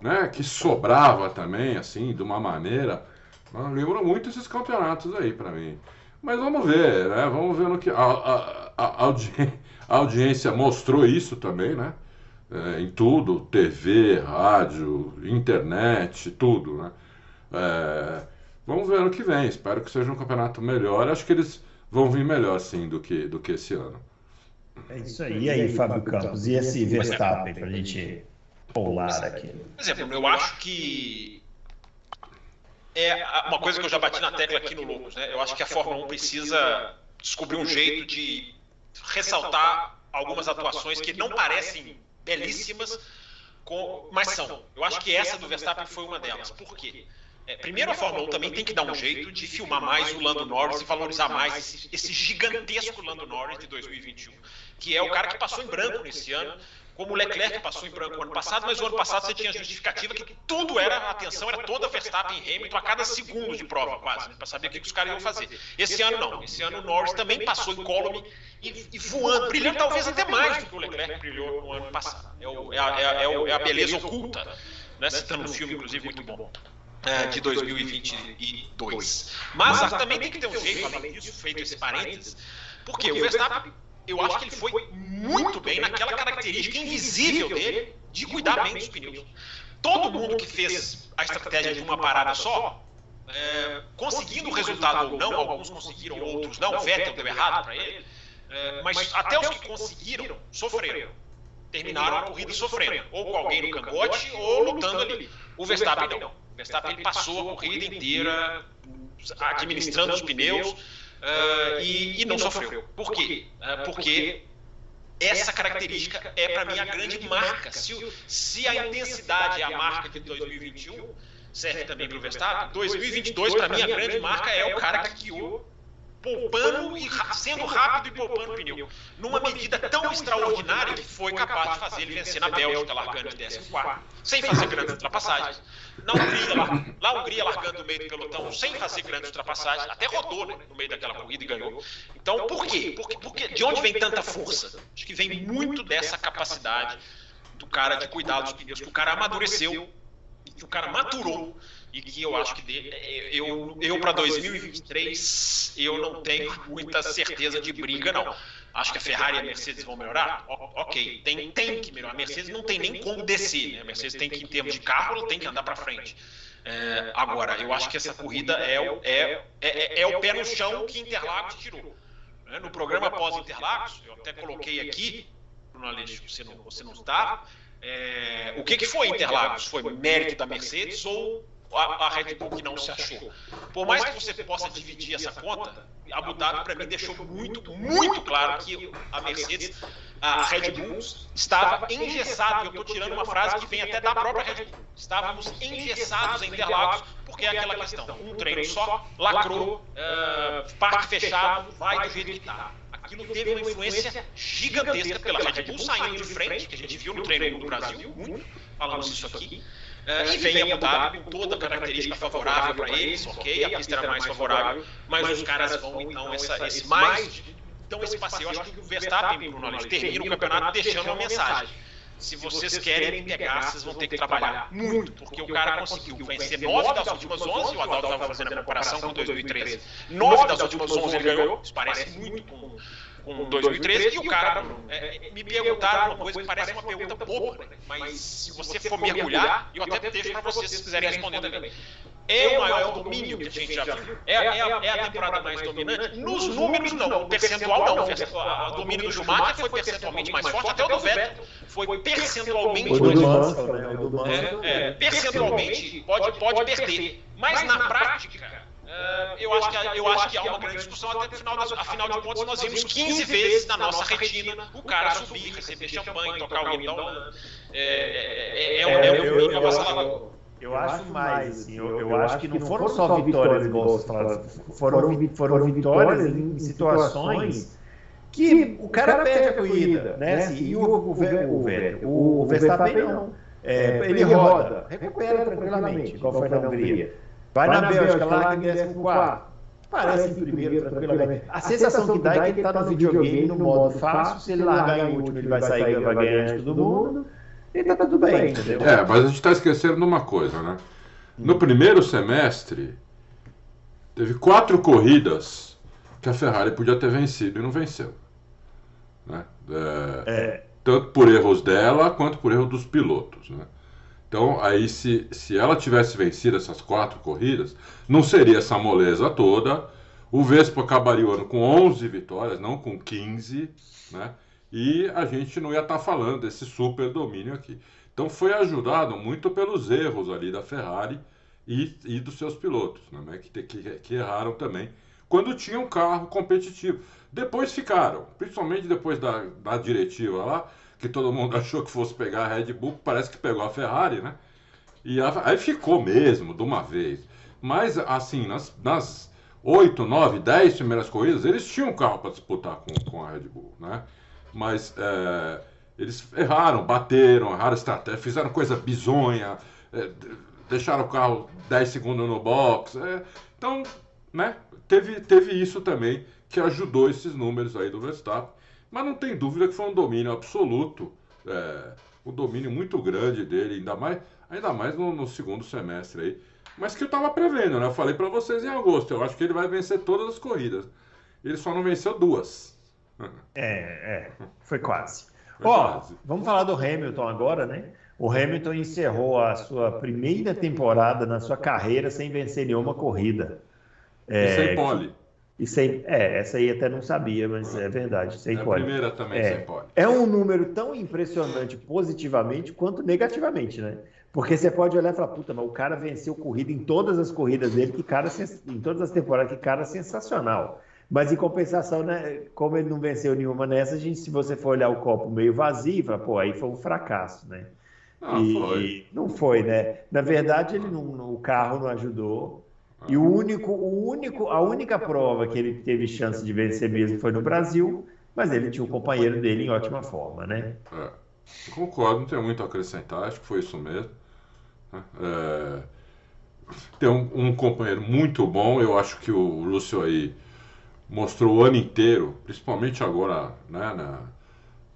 né? Que sobrava também, assim, de uma maneira. Lembram muito esses campeonatos aí para mim. Mas vamos ver, né? Vamos ver no que. A, a, a, audi... a audiência mostrou isso também, né? é, em tudo, TV, rádio, internet, tudo, né? É, vamos ver ano que vem, espero que seja um campeonato melhor, acho que eles vão vir melhor, sim, do que, do que esse ano. É isso aí. E aí, Fábio Campos, e esse Verstappen, para a gente pular aqui? Por exemplo, eu acho que é uma coisa que eu já bati na tecla aqui no Loucos, né? Eu acho que a Fórmula 1 precisa descobrir um jeito de ressaltar algumas atuações que não parecem belíssimas, mas são. Eu acho que essa do Verstappen foi uma delas. Por quê? É, primeiro, a Fórmula 1 também tem que dar um jeito de filmar mais o Lando Norris e valorizar mais esse, esse gigantesco Lando Norris de 2021, que é o cara que passou em branco nesse ano como o Leclerc passou em branco ano passado, mas o ano passado você tinha justificativa que tudo era, a atenção era toda Verstappen e Hamilton a cada segundo de prova, quase, para saber o que, os caras iam fazer. Esse ano não, esse ano o Norris também passou em column e, e, voando, brilhando talvez até mais do que o Leclerc brilhou no ano passado. É, o, é, a, é, é, é a, beleza oculta, né, citando um filme, inclusive, muito bom. É, de 2022. Mas também tem que ter um jeito, além disso, feito esse parênteses, porque o Verstappen eu acho que ele foi muito bem naquela característica invisível dele de cuidar bem dos pneus. Todo mundo que fez a estratégia de uma parada só, é, conseguindo o resultado ou não, alguns conseguiram, outros não, o Vettel deu errado para ele, é, mas até os que conseguiram sofreram. Terminaram a corrida sofrendo, ou com alguém no cangote, ou lutando ali. O Verstappen não. O Verstappen ele passou a corrida inteira administrando os pneus, uh, e, e, não sofreu. Por quê? Uh, porque essa característica é, para mim, a grande marca. Se, se a intensidade é a marca de 2021, serve também para o Verstappen, 2022, para mim, a grande marca é o cara que guiou poupando e sendo rápido e poupando pneu. Numa medida tão extraordinária que foi capaz de fazer ele vencer na Bélgica, largando de 14, sem fazer grandes ultrapassagens. Na Hungria, lá, lá a Hungria largando no meio do pelotão, sem fazer grandes ultrapassagens, até rodou né, no meio daquela corrida e ganhou. Então, por quê? Porque, porque, de onde vem tanta força? Acho que vem muito dessa capacidade do cara de cuidar dos pneus, que o cara amadureceu que o cara maturou e que eu acho que eu, eu para 2023 eu não tenho muita certeza de briga não. Acho que a Ferrari e a Mercedes vão melhorar? Ok, tem, tem que melhorar. A Mercedes não tem nem como descer, né? A Mercedes tem que, em termos de carro, ela tem que andar para frente. É, agora, eu acho que essa corrida é, é, é, é, o pé no chão que Interlagos tirou. No programa pós-Interlagos, eu até coloquei aqui, Bruno Aleixo, você não, você não está, é, o que, que foi Interlagos? Foi mérito da Mercedes ou a, a Red Bull que não se achou. Por mais que você possa dividir essa conta, Abu Dhabi para mim deixou muito, muito claro que a Mercedes, a Red Bull, estava engessada. Eu estou tirando uma frase que vem até da própria Red Bull. Estávamos engessados em Interlagos, porque é aquela questão: um treino só, lacrou, uh, parque fechado, vai do jeito que está aquilo teve uma influência gigantesca pela Red Bull saindo de frente, que a gente viu no treino no Brasil, muito, falamos isso aqui. Uh, e vem Abu Dhabi com toda a característica favorável para eles, ok, a pista era mais favorável, mas os caras vão então essa, esse mais. Então esse passeio, eu acho que o Verstappen, Bruno, ele termina o campeonato deixando uma mensagem. Se vocês querem pegar, vocês vão ter que trabalhar muito, porque o cara conseguiu vencer nove das últimas onze, o Adalto estava fazendo a comparação com 2013. Nove das últimas onze ele ganhou, isso parece muito com com 2013, e o cara é, é, me perguntaram uma coisa que parece uma pergunta boba, mas se você for mergulhar, eu até deixo para vocês se quiserem responder também. É o maior domínio que a gente já viu? É, é, é, a, é a temporada mais dominante? Nos números, não. O percentual, não. O domínio do Schumacher foi percentualmente mais forte, até o do Vettel foi percentualmente mais forte. É, percentualmente pode, pode perder. Mas na prática Uh, eu, acho que, eu acho que há uma grande discussão até final, das, afinal de contas, nós vimos 15 vezes na nossa retina o cara subir, receber champanhe, tocar o Holanda. É, é, é, um avassalador. Eu acho mais, assim, eu, eu acho que não foram só vitórias, igual você falou, foram, foram vitórias em situações que o cara perde a corrida, né? Assim, e o, o, o, o Verstappen não. É, ele roda, recupera tranquilamente, igual foi na Hungria. Vai, na, na Bélgica, lá em 14. Parece em primeiro, tranquilamente. A sensação que dá é que ele está no videogame, no modo fácil. Se ele largar em último, ele vai sair, vai ganhar antes de todo mundo. E tá tudo bem, entendeu? É, mas a gente está esquecendo de uma coisa, né? No primeiro semestre, teve quatro corridas que a Ferrari podia ter vencido e não venceu. Né? É, é. Tanto por erros dela quanto por erros dos pilotos. Né? Então, aí, se, se ela tivesse vencido essas quatro corridas, não seria essa moleza toda. O Vespa acabaria o ano com 11 vitórias, não com 15, né? E a gente não ia estar tá falando desse super domínio aqui. Então, foi ajudado muito pelos erros ali da Ferrari e, e dos seus pilotos, né? que, que, que erraram também, quando tinha um carro competitivo. Depois ficaram, principalmente depois da, da diretiva lá, que todo mundo [LAUGHS] achou que fosse pegar a Red Bull, parece que pegou a Ferrari, né? E a, aí ficou mesmo, de uma vez. Mas, assim, nas, nas 8, 9, 10 primeiras corridas, eles tinham carro para disputar com, com a Red Bull, né? Mas é, eles erraram, bateram, erraram estratégia, fizeram coisa bizonha, é, deixaram o carro 10 segundos no box. É, então, né? Teve, teve isso também que ajudou esses números aí do Verstappen. Mas não tem dúvida que foi um domínio absoluto, é, um domínio muito grande dele, ainda mais, ainda mais no, no segundo semestre aí. Mas que eu estava prevendo, né? Eu falei para vocês em agosto, eu acho que ele vai vencer todas as corridas. Ele só não venceu duas. É, é, foi quase. Ó, vamos falar do Hamilton agora, né? O Hamilton encerrou a sua primeira temporada na sua carreira sem vencer nenhuma corrida. É, sem pole. E sem, é, essa aí até não sabia, mas é verdade, sem é pole. A primeira também é. É um número tão impressionante positivamente quanto negativamente, né? Porque você pode olhar e falar, puta, mas o cara venceu corrida em todas as corridas dele, que cara, em todas as temporadas, que cara sensacional. Mas em compensação, né, como ele não venceu nenhuma nessa, a gente, se você for olhar o copo meio vazio, fala, pô, aí foi um fracasso, né? Não, e, foi. Não foi, né? Na verdade, ele não, o carro não ajudou. E o único, o único, a única prova que ele teve chance de vencer mesmo foi no Brasil, mas ele tinha o um companheiro dele em ótima forma, né? É, concordo, não tem muito a acrescentar, acho que foi isso mesmo. Né? É, tem um, um, companheiro muito bom, eu acho que o Lúcio aí mostrou o ano inteiro, principalmente agora, né, na,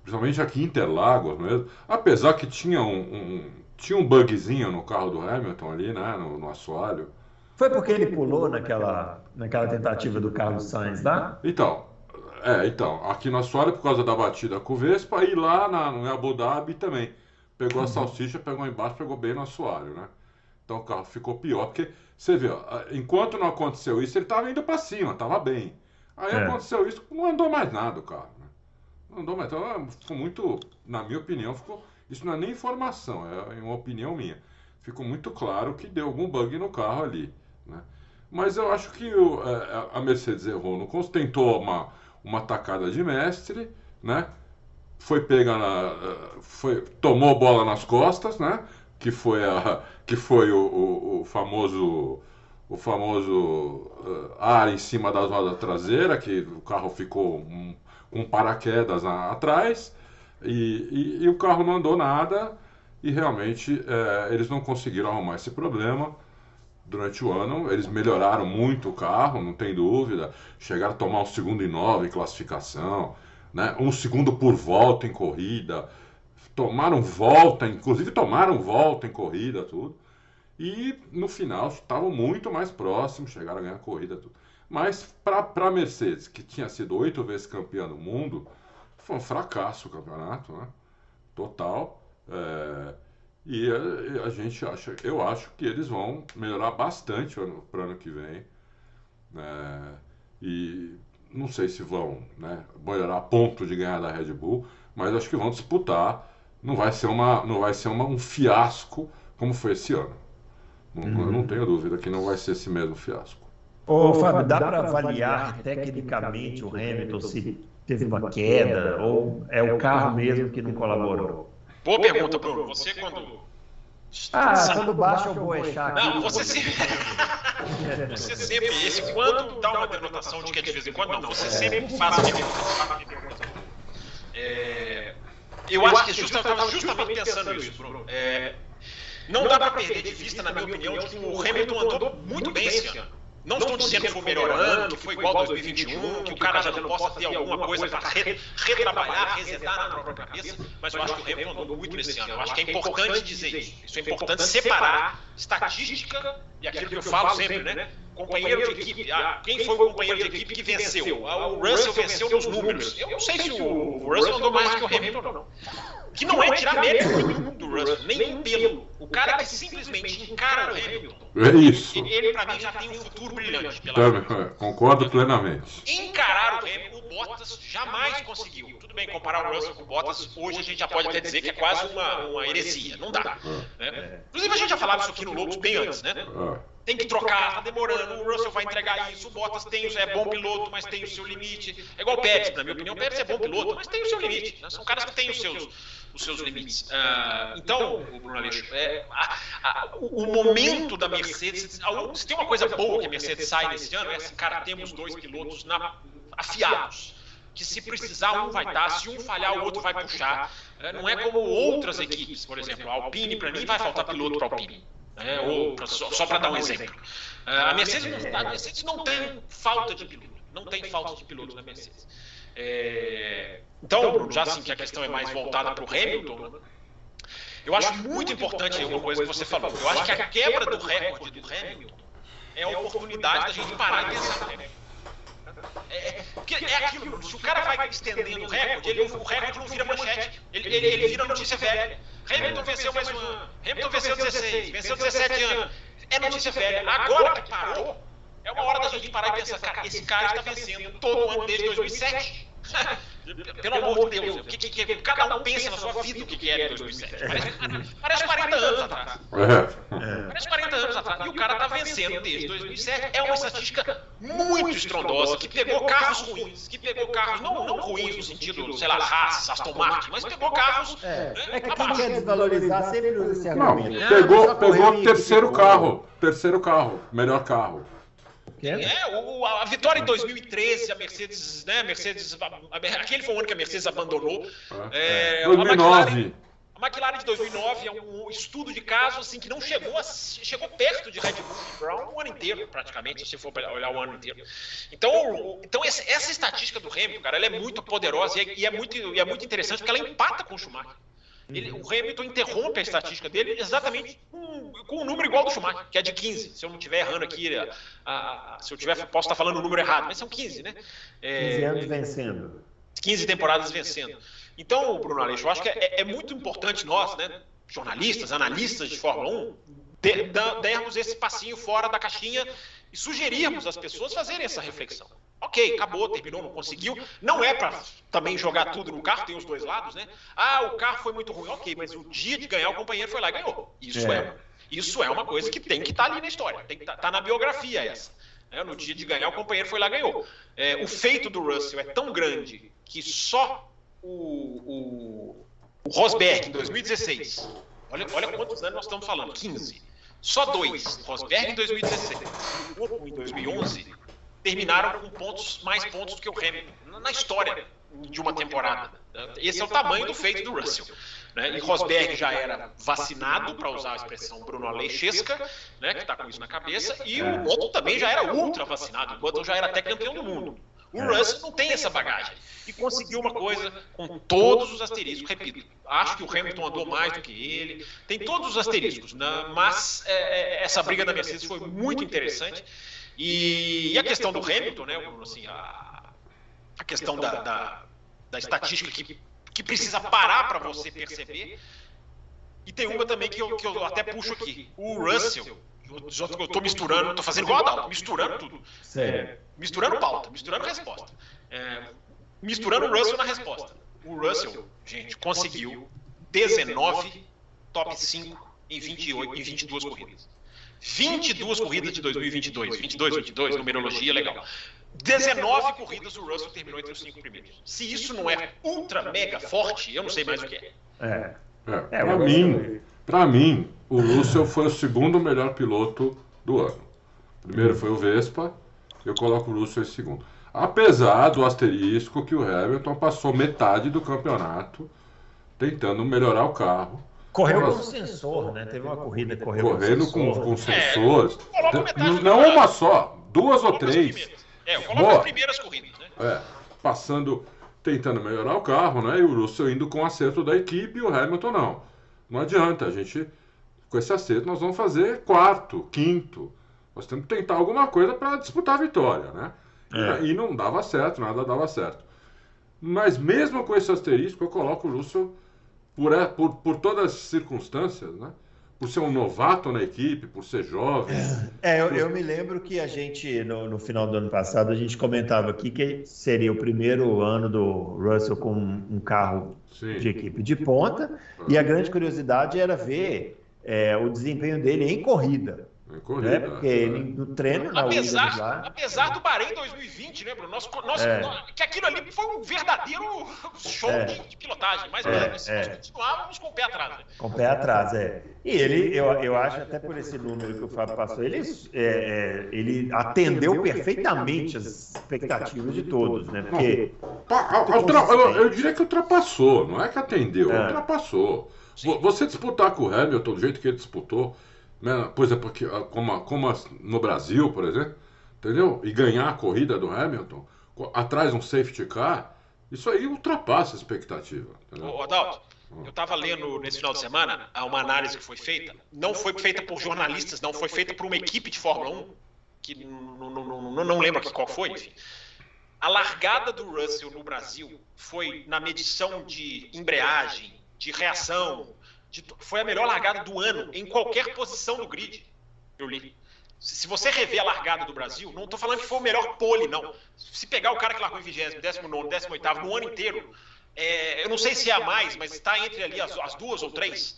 principalmente aqui em Interlagos mesmo, apesar que tinha um, um tinha um bugzinho no carro do Hamilton ali, né? No, no assoalho. Foi porque ele pulou naquela, naquela tentativa do Carlos Sainz lá? Então, é, então, aqui no assoalho por causa da batida com o Vespa e lá na, no Abu Dhabi também. Pegou a uhum. salsicha, pegou embaixo, pegou bem no assoalho, né? Então o carro ficou pior, porque você vê, ó, enquanto não aconteceu isso, ele estava indo para cima, estava bem. Aí é. aconteceu isso, não andou mais nada o carro. Né? Não andou mais. Então ficou muito, na minha opinião, ficou. Isso não é nem informação, é uma opinião minha. Ficou muito claro que deu algum bug no carro ali. Mas eu acho que o, é, a Mercedes errou no tentou uma, uma tacada de mestre, né? Foi pega na, foi tomou bola nas costas, né? Que foi a que foi o, o, o famoso o famoso uh, ar em cima da roda traseira, que o carro ficou um, um paraquedas na, atrás e, e, e, o carro não andou nada e realmente é, eles não conseguiram arrumar esse problema durante o ano. Eles melhoraram muito o carro, não tem dúvida. Chegaram a tomar um segundo e nove em classificação, né? um segundo por volta em corrida. Tomaram volta, inclusive tomaram volta em corrida, tudo. E no final estavam muito mais próximos, chegaram a ganhar a corrida, tudo. Mas para a Mercedes, que tinha sido oito vezes campeã do mundo, foi um fracasso o campeonato, né? Total. É, e a, a, gente acha, eu acho que eles vão melhorar bastante para o ano que vem. É, e não sei se vão né, melhorar a ponto de ganhar da Red Bull, mas acho que vão disputar. Não vai ser, uma, não vai ser uma, um fiasco como foi esse ano. Não, uhum. Eu não tenho dúvida que não vai ser esse mesmo fiasco. Ô, Fábio, dá para avaliar tecnicamente o Hamilton se teve uma queda ou é o carro mesmo que não colaborou? Boa pergunta, Bruno. Você quando. Ah, Sabe? quando baixa o boechat. Não, você [LAUGHS] sempre. você sempre. Esse, quando dá uma denotação de que é de vez em quando, não. Você sempre faz a pergunta. É, eu acho que justa, eu estava justamente pensando nisso, Bruno. É, não dá para perder de vista, na minha opinião, que o Hamilton andou muito bem esse ano. Não, estou dizendo que foi melhor ano, que foi igual a 2021, que o cara já não possa ter alguma coisa para re, retrabalhar, resetar na própria cabeça, mas eu acho que o Hamilton andou muito nesse ano. Eu acho que é importante dizer isso. Isso é importante separar estatística e aquilo que eu falo sempre, né? Companheiro de equipe. Ah, quem foi o companheiro de equipe que venceu? Ah, o Russell venceu nos números. Eu não sei se o Russell andou mais que o Hamilton não. Que não é tirar mérito nenhum do Russell, nem um pelo. O cara que simplesmente encara o Hamilton. É isso. Ele, pra mim, já tem um futuro brilhante. Pela tá, concordo plenamente. Encarar o Hamilton, o Bottas jamais conseguiu. Tudo bem, comparar o Russell com o Bottas, hoje a gente já pode até dizer que é quase uma, uma heresia. Não dá. É. Né? Inclusive, a gente já falava isso aqui no Loucos bem antes, né? É. Tem que trocar, tá demorando. O Russell vai entregar isso. O Bottas tem, é bom piloto, mas tem o seu limite. É igual o Pérez, na minha opinião. O Pérez é bom piloto, mas tem o seu limite. Né? São caras que têm os seus os seus limites. Uh, então, Bruno Aleixo, é, a, a, o momento da Mercedes, se tem uma coisa boa que a Mercedes sai nesse ano, é assim, cara, temos dois pilotos na, afiados. Que se precisar, um vai dar, se um falhar, o outro vai puxar. É, não é como outras equipes, por exemplo. A Alpine, para mim, vai faltar piloto para a Alpine. É, ou pra, só, só para dar um exemplo. Uh, a, Mercedes não, a Mercedes não tem falta de piloto. Não tem falta de piloto na Mercedes. É, então, Bruno, já assim que a questão é mais voltada para o Hamilton, eu acho muito importante uma coisa que você falou. Eu acho que a quebra do recorde do Hamilton é a oportunidade da gente parar e pensar no Hamilton. É, é, é aquilo, se o cara vai estendendo o recorde, ele, o recorde não vira manchete, ele, ele, ele vira notícia velha. Hamilton venceu mais um ano, Hamilton venceu 16, venceu 17 anos. É notícia velha. Agora que parou, é uma hora da gente parar e pensar, cara, esse cara está vencendo todo ano desde 2007. [LAUGHS] Pelo amor de Deus, o que, que, que, cada um pensa na sua vida o que, que é 2007. Parece, parece 40 anos atrás. É. Parece 40 anos atrás. E o cara está vencendo desde 2007. É uma estatística muito estrondosa, que pegou carros ruins, que pegou carros, não, não ruins no sentido, sei lá, Haas, Aston Martin, mas pegou carros. É, né, é que quem quer desvalorizar sempre usa esse argumento. Não, pegou, pegou terceiro carro. Terceiro carro, melhor carro. É, o, a, vitória em 2013, a Mercedes, né? Mercedes, a, aquele foi o ano que a Mercedes abandonou. É, é, 2009. A McLaren de 2009 é um estudo de caso assim que não chegou a, chegou perto de Red Bull e Brown o ano inteiro, praticamente, se for olhar o ano inteiro. Então, então essa, essa estatística do Hamilton, cara, ela é muito poderosa e é, e é, muito, e é muito interessante porque ela empata com o Schumacher. Ele, o Hamilton interrompe a estatística dele exatamente com, com um número igual do Schumacher, que é de 15. Se eu não estiver errando aqui, a, a, se eu tiver, posso estar falando o número errado, mas são 15, né? É, 15 anos vencendo. 15 temporadas vencendo. Então, Bruno Aleixo, eu acho que é, é muito importante nós, né, jornalistas, analistas de Fórmula 1, dermos esse passinho fora da caixinha e sugerirmos às pessoas fazerem essa reflexão. Ok, acabou, terminou, não conseguiu. Não é para também jogar tudo no carro, tem os dois lados, né? Ah, o carro foi muito ruim, ok, mas o dia de ganhar o companheiro foi lá e ganhou. Isso é, é isso é uma coisa que tem que estar tá ali na história, tem que estar tá, tá na biografia essa. É, no dia de ganhar, o companheiro foi lá e ganhou. É, o feito do Russell é tão grande que só o, o, o Rosberg, em 2016, olha, olha quantos anos nós estamos falando, 15. Só dois, Rosberg em 2016 e em 2011, terminaram com pontos, mais pontos do que o Hamilton na história de uma temporada. Esse é o tamanho do feito do Russell. Né? E Rosberg já era vacinado, para usar a expressão Bruno Aleixesca, né, que está com isso na cabeça, e o Button também já era ultra vacinado, o Button já era até campeão do mundo. O Russell não tem essa bagagem. E conseguiu uma coisa com todos os asteriscos. Repito, acho que o Hamilton andou mais do que ele. Tem todos os asteriscos. Né? Mas é, é, essa briga da Mercedes foi muito interessante. E, e a questão do Hamilton, né, assim, a, a questão da, da, da estatística que, que precisa parar para você perceber. E tem uma também que eu, que eu até puxo aqui. O Russell eu estou misturando, estou fazendo igual a Adalto, misturando tudo. É, misturando pauta, misturando resposta. É, misturando o Russell na resposta. O Russell, gente, conseguiu 19 top 5 em, 28, em 22 corridas. 22 corridas de 2022. 22, 22, numerologia, legal. 19 corridas o Russell terminou entre os cinco primeiros. Se isso não é ultra mega forte, eu não sei mais o que é. É. é, é para mim, para mim, o Russell foi o segundo melhor piloto do ano. Primeiro foi o Vespa, eu coloco o Russell em segundo. Apesar do asterisco que o Hamilton passou metade do campeonato tentando melhorar o carro. Correu com sensor, né? Teve uma corrida correu correndo com, com, com sensores. É, não uma só, duas ou três. É, eu coloco Boa. as primeiras corridas, né? É, passando, tentando melhorar o carro, né? E o Russell indo com acerto da equipe e o Hamilton não. Não adianta, a gente, com esse acerto, nós vamos fazer quarto, quinto. Nós temos que tentar alguma coisa para disputar a vitória, né? É. E não dava certo, nada dava certo. Mas mesmo com esse asterisco, eu coloco o Russell por, por, por todas as circunstâncias, né? Por ser um novato na equipe, por ser jovem. É, eu, eu me lembro que a gente, no, no, final do ano passado, a gente comentava aqui que seria o primeiro ano do Russell com um carro Sim. de equipe de ponta, e a grande curiosidade era ver é, o desempenho dele em corrida. Em corrida. Né? Porque ele, no treino, na apesar, lá... apesar do Bahrein 2020, né, Bruno? Nosso, nosso, é. que aquilo ali foi um verdadeiro show é. de, de, pilotagem. Mas é. nós, é. continuávamos com o pé atrás. Né? Com o pé atrás, é. E ele, eu, eu acho, até por esse número que o Fábio passou, ele, é, é, ele atendeu perfeitamente as expectativas de todos, né? Porque. eu, eu, diria que ultrapassou, não é que atendeu, é. ultrapassou. Sim. Você disputar com o Hamilton do jeito que ele disputou né? Por exemplo, ah, como, como no Brasil, por exemplo, entendeu? E ganhar a corrida do Hamilton, atrás um safety car, isso aí ultrapassa a expectativa. Ô, Adalto, eu estava lendo nesse final de semana uma análise que foi feita, não foi feita por jornalistas, não, foi feita por uma equipe de Fórmula 1, que não, não, não, não lembro aqui qual foi, enfim. A largada do Russell no Brasil foi na medição de embreagem, de reação, de, foi a melhor largada do ano em qualquer posição do grid. Eu li. Se você rever a largada do Brasil, não estou falando que foi o melhor pole, não. Se pegar o cara que largou em 20, 19, 18 no ano inteiro, é, eu não sei se é a mais, mas está entre ali as, as duas ou três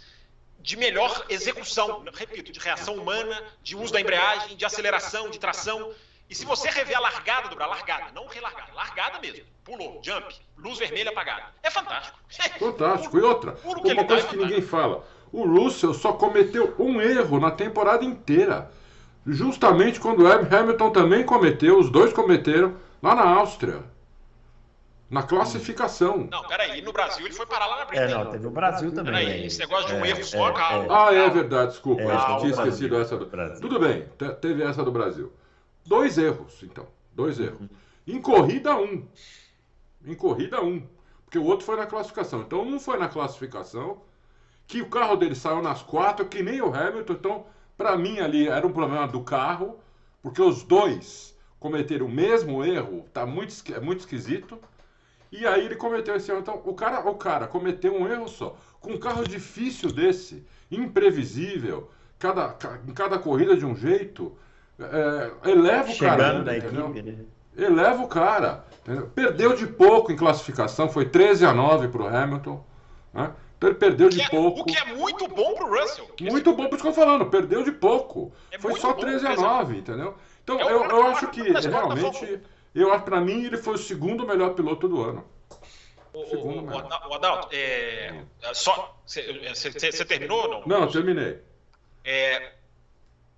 de melhor execução, repito, de reação humana, de uso da embreagem, de aceleração, de tração. E se você rever a largada do Brasil, largada, não relargada, largada mesmo, pulou, jump, luz vermelha apagada, é fantástico. Fantástico. E outra, uma coisa que ninguém fala, o Russell só cometeu um erro na temporada inteira. Justamente quando o Hamilton também cometeu, os dois cometeram lá na Áustria. Na classificação. Não, peraí, no Brasil ele foi parar lá na Britânia. É, não, teve o Brasil também. Peraí, esse negócio de um é, erro só, é, calma. Ah, é verdade, desculpa, é, eu tinha esquecido essa do Brasil. Tudo bem, teve essa do Brasil. Dois erros, então. Dois erros. Em corrida, um. Em corrida, um. Porque o outro foi na classificação. Então, um foi na classificação que o carro dele saiu nas quatro, que nem o Hamilton. Então, para mim ali era um problema do carro, porque os dois cometeram o mesmo erro, tá muito, é muito esquisito. E aí ele cometeu esse erro. Então, o cara, o cara cometeu um erro só. Com um carro difícil desse, imprevisível, cada, em cada corrida de um jeito, é, eleva o cara. Da equipe, né? Eleva o cara. Entendeu? Perdeu de pouco em classificação, foi 13 a 9 para o Hamilton. Né? Então ele perdeu de é, pouco. O que é muito bom pro Russell. Muito bom, por isso que eu tô falando, perdeu de pouco. É foi só 13 a 9, entendeu? Então é eu, eu acho que realmente, eu acho para mim ele foi o segundo melhor piloto do ano. O, segundo o, melhor. o Adalto, é, é só você terminou ou não? Não, terminei. É,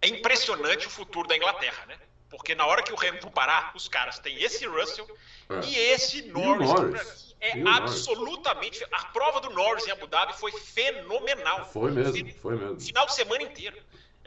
é impressionante o futuro da Inglaterra, né? Porque na hora que o Hamilton parar, os caras têm esse Russell é. e esse Norris. Norris. é e absolutamente. A prova do Norris em Abu Dhabi foi fenomenal. Foi mesmo, foi mesmo. Final de semana inteiro.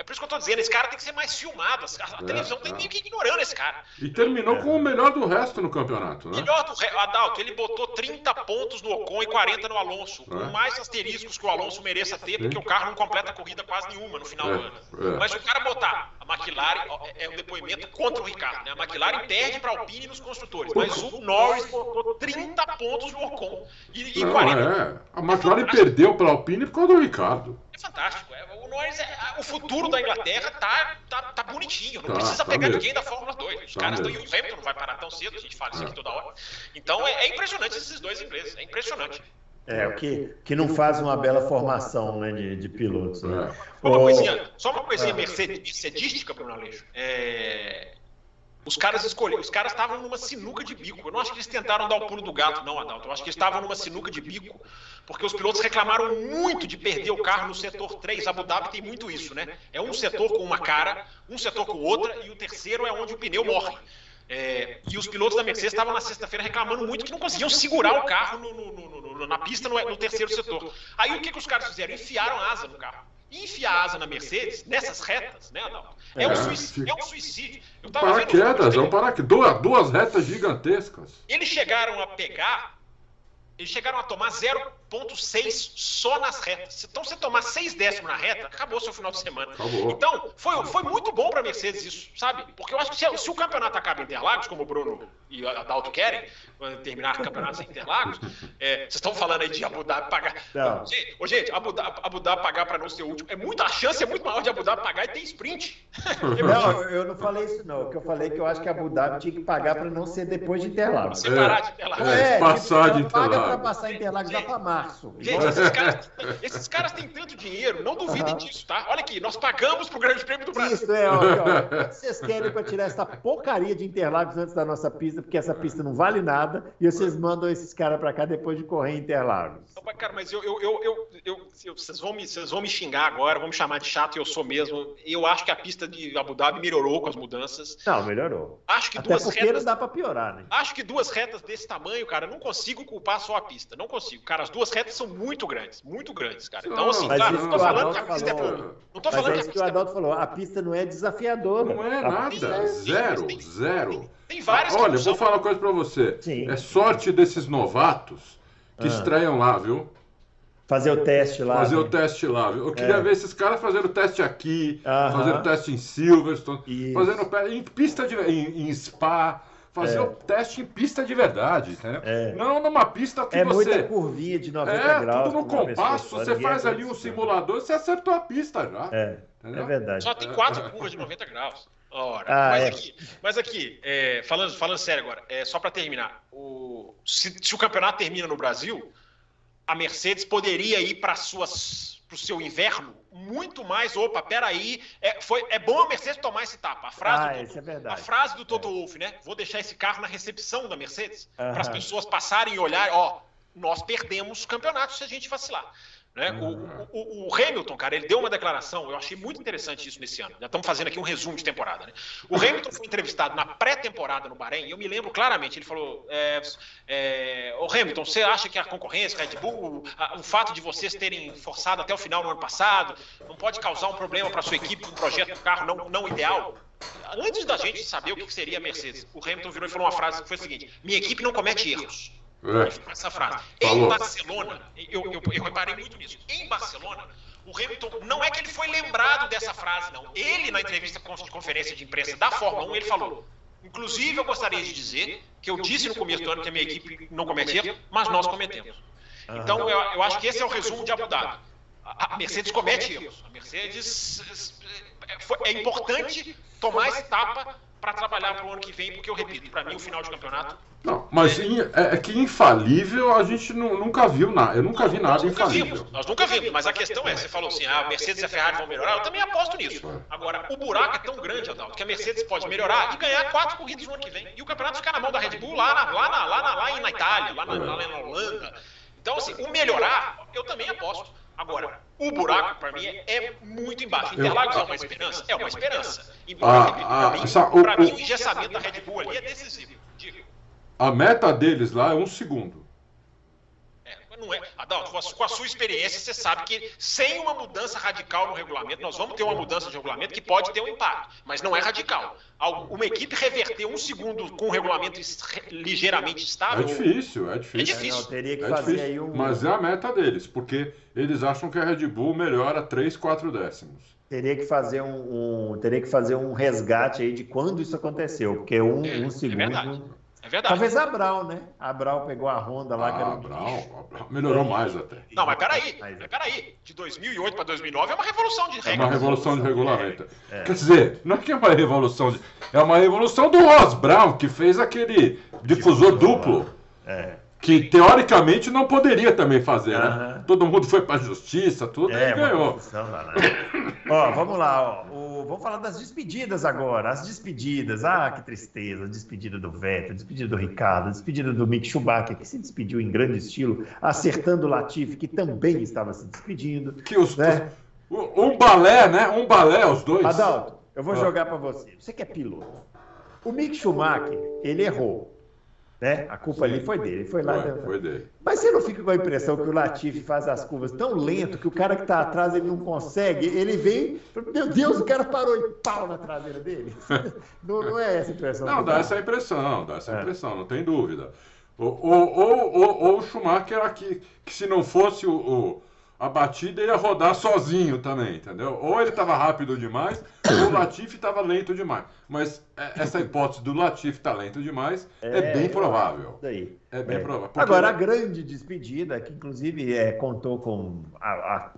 É por isso que eu tô dizendo, esse cara tem que ser mais filmado. A, é, televisão é. tem meio que ignorando esse cara. E terminou é. com o melhor do resto no campeonato, né? Melhor do resto. Adalto, ele botou 30 pontos no Ocon e 40 no Alonso. Com é. mais asteriscos que o Alonso mereça ter, porque Sim. o carro não completa a corrida quase nenhuma no final do é, ano. Mas o cara botar a McLaren, é um depoimento contra o Ricardo, né? A McLaren perde para a Alpine nos construtores. Mas o Norris botou 30 pontos no Ocon e, e não, 40. A McLaren perdeu para a Alpine por causa do Ricardo. É fantástico. O Norris, é, o futuro da Inglaterra tá, tá, tá bonitinho. Não tá, precisa tá pegar mesmo. ninguém da Fórmula 2. Os tá caras estão. E o Hamilton não vai parar tão cedo, a gente fala isso aqui toda hora. Então é, é impressionante esses dois ingleses. É impressionante. É, o que, que não faz uma bela formação né, de, de pilotos. Né? Só uma coisinha, só uma coisinha mercedística, Bruno Aleixo. É, os caras escolheram, os caras estavam numa sinuca de bico. Eu não acho que eles tentaram dar o pulo do gato, não, Adalto. Eu acho que eles estavam numa sinuca de bico, porque os pilotos reclamaram muito de perder o carro no setor 3. Abu Dhabi tem muito isso, né? É um setor com uma cara, um setor com outra, e o terceiro é onde o pneu morre. É, e os pilotos da Mercedes estavam na sexta-feira reclamando muito que não conseguiam segurar o carro no, no, no, na pista no, terceiro setor. Aí o que, que os caras fizeram? Enfiaram asa no carro enfiar asa na Mercedes, nessas retas, né, Adalto? É, um, é, suicídio. É um suicídio. paraquedas, é um paraquedas. Duas, duas retas gigantescas. Eles chegaram a pegar, eles chegaram a tomar 0,6 só nas retas. Então, você tomar 6 décimos na reta, acabou seu final de semana. Acabou. Então, foi, foi muito bom para a Mercedes isso, sabe? Porque eu acho que se, se, o campeonato acaba em Interlagos, como o Bruno e a Adalto querem, terminar o campeonato em Interlagos, é, vocês estão falando aí de Abu Dhabi pagar. Não. Gente, ô, gente Abu, Dhabi, Abu Dhabi pagar para não ser o último. É muito, a chance é muito maior de Abu Dhabi pagar e tem sprint. [LAUGHS] não, eu não falei isso, não. O que eu falei é que eu acho que Abu Dhabi tinha que pagar para não ser depois de Interlagos. Separar de Interlagos. É, é passar tipo, de Interlagos. Paga para passar Interlagos lá para março. Gente, esses caras, esses caras têm tanto dinheiro, não duvidem disso, tá? Olha aqui, nós pagamos pro Grande Prêmio do Brasil. Isso, é, ó, ó, [LAUGHS] vocês querem para tirar essa porcaria de Interlagos antes da nossa pista, porque essa pista não vale nada, e vocês mandam esses caras para cá depois de correr em Interlagos. Cara, mas eu, eu, eu, eu, vocês, vão me, vocês vão me xingar agora, vão me chamar de chato, e eu sou mesmo. Eu acho que a pista de Abu Dhabi melhorou com as mudanças. Não, melhorou. Acho que Até duas porque retas. não dá para piorar, né? Acho que duas retas desse tamanho, cara, não consigo culpar só a pista. Não consigo. Cara, as duas retas são muito grandes, muito grandes, cara. Então, assim, mas cara, não tô falando que a pista falou... é boa. Não tô falando mas é isso que, que o Adalto é falou. A pista não é desafiadora. Não é nada. É... Zero, tem, zero. Tem várias Olha, eu vou falar uma coisa para você. Sim. É sorte desses novatos que ah. estreiam lá, viu? Fazer o teste lá. Fazer né? o teste lá, viu? Eu queria é. ver esses caras fazendo o teste aqui, uh -huh. fazendo o teste em Silverstone, Isso. fazendo em pista de. em, em Spa fazer é. o teste em pista de verdade, entendeu? É. Não numa pista que é você... É muita curvinha de 90 é, graus. tudo no compasso, você faz ali um simulador, você acertou a pista já. É, é verdade. Só tem quatro curvas de 90 graus. Ora, ah, mas, é. aqui, mas aqui, é, falando, falando sério agora, é, só para terminar, o, se, se, o campeonato termina no Brasil, a Mercedes poderia ir para o seu inverno muito mais. Opa, peraí, é, foi, é bom a Mercedes tomar esse tapa. A frase, ah, do, Toto, é verdade. a frase do Toto é. Wolff, né? Vou deixar esse carro na recepção da Mercedes, para as pessoas passarem e olharem, ó, nós perdemos o campeonato se a gente vacilar. Né? O, o, o, Hamilton, cara, ele deu uma declaração, eu achei muito interessante isso nesse ano. Já estamos fazendo aqui um resumo de temporada. Né? O Hamilton foi entrevistado na pré-temporada no Bahrein, e eu me lembro claramente, ele falou: é, é, o Hamilton, você acha que a concorrência, Red Bull, a, o fato de vocês terem forçado até o final no ano passado, não pode causar um problema para sua equipe, um projeto de carro não, não ideal? Antes da gente saber o que seria a Mercedes, o Hamilton virou e falou uma frase que foi a seguinte: minha equipe não comete erros. É. Essa frase. Falou. Em Barcelona, eu, eu, eu reparei muito nisso. Em Barcelona, o Hamilton, não é que ele foi lembrado dessa frase, não. Ele, na entrevista de conferência de imprensa da Fórmula 1, ele falou: Inclusive, eu gostaria de dizer que eu disse no começo do ano que a minha equipe não cometia, mas nós cometemos. Então, eu, eu acho que esse é o resumo de Abu Dhabi. A Mercedes comete erros. A Mercedes é importante tomar essa etapa para trabalhar para o ano que vem, porque eu repito, para mim o final de campeonato. Não, mas é, é, é que infalível a gente nunca viu nada. Eu nunca vi nada nós infalível. Vimos, nós nunca vimos, mas a questão é, você falou assim, ah, a Mercedes e a Ferrari vão melhorar, eu também aposto nisso. Agora, o buraco é tão grande, Adalto, que a Mercedes pode melhorar e ganhar quatro corridas no ano que vem. E o campeonato ficar na mão da Red Bull lá na, lá na, lá na, lá na Itália, lá na, lá na Holanda. Então, assim, o melhorar, eu também aposto. Agora, o buraco, para mim, é muito embaixo. Interlagos é uma esperança? É uma esperança. Embora, ah, para mim, o engessamento da Red Bull ali é decisivo. A meta deles lá é um segundo não é. Adalto, com a sua experiência, você sabe que sem uma mudança radical no regulamento, nós vamos ter uma mudança de regulamento que pode ter um impacto, mas não é radical. Uma equipe reverter um segundo com um regulamento ligeiramente estável. É difícil, é difícil. É difícil. Não, teria que é fazer difícil. aí um... Mas é a meta deles, porque eles acham que a Red Bull melhora 3, 4 décimos teria que fazer um, um, teria que fazer um resgate aí de quando isso aconteceu, porque um, é, um segundo é é verdade. Talvez a Brau, né? A Brau pegou a Honda lá. Ah, que era... a, Brau, a Brau melhorou mais até. Não, mas peraí. Mas peraí. De 2008 para 2009 é uma revolução de regras. É uma revolução de regulamento. É. Quer dizer, não é que é uma revolução. De... É uma revolução do Ross Brown, que fez aquele difusor duplo. É que teoricamente não poderia também fazer, né? Todo mundo foi para a justiça, tudo, é, e ganhou. ó, vamos lá, ó. O, vamos falar das despedidas agora. As despedidas, ah, que tristeza. Despedida do Vettel, despedida do Ricardo, despedida do Mick Schumacher, que se despediu em grande estilo, acertando o Latifi, que também estava se despedindo. Que os, né? Um balé, né? Um balé, os dois. Adalto, eu vou ah. jogar para você. Você que é piloto. O Mick Schumacher, ele errou. Né? A culpa ali foi dele. Foi lá. Foi, foi, dele. Mas você não fica com a impressão que o Latifi faz as curvas tão lento que o cara que está atrás ele não consegue. Ele vem, meu Deus, o cara parou e pau na traseira dele. [LAUGHS] Não, não é essa a impressão. Não, dá essa impressão, dá essa é. impressão, não tem dúvida. Ou, ou, ou, ou o Schumacher aqui, que se não fosse o, o a batida ia rodar sozinho também, entendeu? Ou ele estava rápido demais, ou o Latifi estava lento demais. Mas é, essa hipótese do Latifi estar tá lento demais é, é bem provável. Daí. É bem é. provável. Agora, a grande despedida, que inclusive é, contou com a, a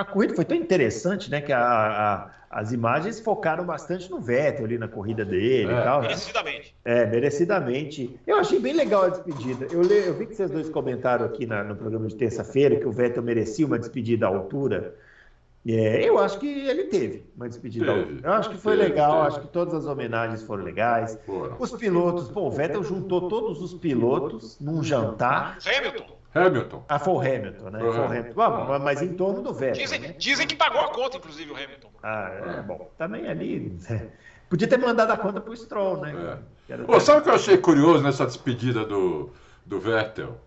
a corrida foi tão interessante, né? Que a, a, as imagens focaram bastante no Vettel ali na corrida dele é. e tal. Né? Merecidamente. É, merecidamente. Eu achei bem legal a despedida. Eu, le, eu vi que vocês dois comentaram aqui na, no programa de terça-feira que o Vettel merecia uma despedida à altura. É, eu acho que ele teve uma despedida teve, à altura. Eu acho que foi teve, legal, teve. acho que todas as homenagens foram legais. Foram. Os pilotos, pô, o Vettel juntou todos os pilotos num jantar. Hamilton. Hamilton. Ah, foi o Hamilton, né? Foi o Hamilton. Bom, mas em torno do Vettel. Dizem, né? dizem que pagou a conta, inclusive, o Hamilton. Ah, é, bom. Também ali. Podia ter mandado a conta pro Stroll, né? É. Pô, sabe o que eu achei curioso nessa despedida do, do Vettel?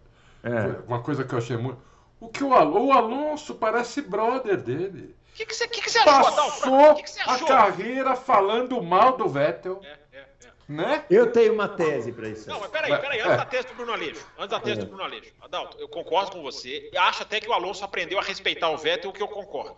É. Uma coisa que eu achei muito. O que o, Al o Alonso parece brother dele. O que, que, você, que, que você achou, Passou que que você achou? a carreira falando mal do Vettel. É. Né? Eu tenho uma tese para isso. Não, mas peraí, peraí, antes da tese do Bruno Aleixo. Antes da tese do Bruno Aleixo. Adalto, eu concordo com você. E acho até que o Alonso aprendeu a respeitar o Vettel, o que eu concordo.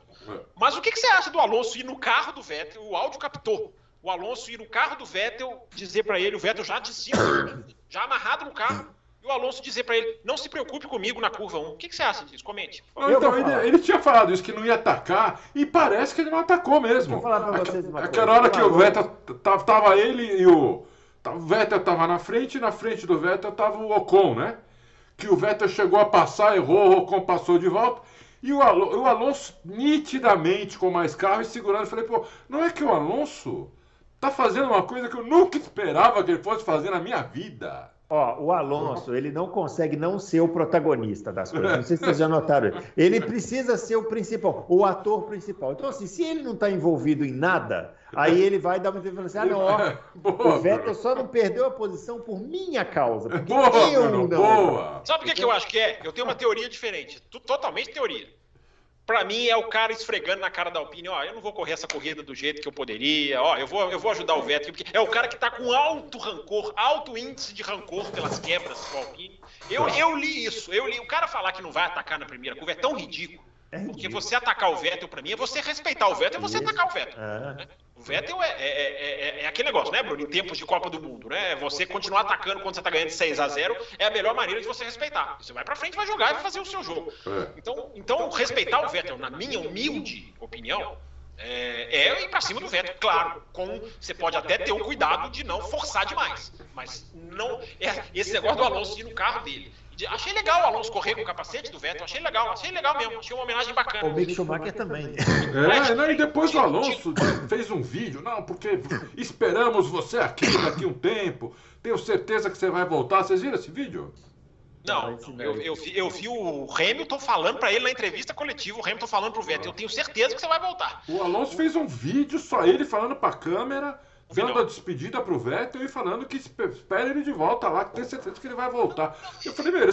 Mas o que, que você acha do Alonso ir no carro do Vettel? O áudio captou. O Alonso ir no carro do Vettel, dizer para ele, o Vettel já de cima, já amarrado no carro, e o Alonso dizer para ele, não se preocupe comigo na curva 1. O que, que você acha disso? Comente. Não, então, ele, ele, tinha falado isso, que não ia atacar, e parece que ele não atacou mesmo. Vou falar pra vocês uma Aquela hora que o Vettel tava ele e o o Vettel estava na frente e na frente do Vettel estava o Ocon, né? Que o Vettel chegou a passar, errou, o Ocon passou de volta. E o, Alonso, o Alonso nitidamente com mais carro e segurando. Eu falei, pô, não é que o Alonso tá fazendo uma coisa que eu nunca esperava que ele fosse fazer na minha vida. Ó, o Alonso, ele não consegue não ser o protagonista das coisas. Não sei se vocês já notaram. Ele precisa ser o principal, o ator principal. Então, assim, se ele não está envolvido em nada, aí ele vai dar uma entrevista assim: ah, não, ó, boa, o Vettel só não perdeu a posição por minha causa. Porque boa, eu não. Boa. Sabe o que, que eu acho que é? Eu tenho uma teoria diferente. Totalmente teoria. Para mim é o cara esfregando na cara da Alpine, ó, eu não vou correr essa corrida do jeito que eu poderia, ó, eu vou, eu vou ajudar o Vettel, porque é o cara que tá com alto rancor, alto índice de rancor pelas quebras com a Alpine. Eu, eu li isso, eu li, o cara falar que não vai atacar na primeira curva é tão ridículo. É porque você atacar o Vettel, para mim, é você respeitar o Vettel, é você atacar o Vettel. Né? O Vettel é, é, é, é, aquele negócio, né, Bruno? Em tempos de Copa do Mundo, né? Você continuar atacando quando você tá ganhando de 6 a 0 é a melhor maneira de você respeitar. Você vai para frente, vai jogar e vai fazer o seu jogo. Então, então, respeitar o Vettel, na minha humilde opinião, é, é ir para cima do Vettel, claro. Com, você pode até ter o cuidado de não forçar demais. Mas não. É, esse negócio do Alonso ir no carro dele Achei legal o Alonso correr com o capacete do Vettel, achei legal, achei legal mesmo, achei uma homenagem bacana. O Mick Schumacher também. É, não, e depois o Alonso fez um vídeo, não, porque esperamos você aqui daqui um tempo, tenho certeza que você vai voltar. Vocês viram esse vídeo? Não, eu, eu, vi, eu vi o Hamilton falando para ele na entrevista coletiva, o Hamilton falando pro Vettel, eu tenho certeza que você vai voltar. O Alonso fez um vídeo, só ele falando pra câmera, dando a despedida pro Vettel e falando que espera ele de volta lá, que tem certeza que ele vai voltar. Eu falei, meu,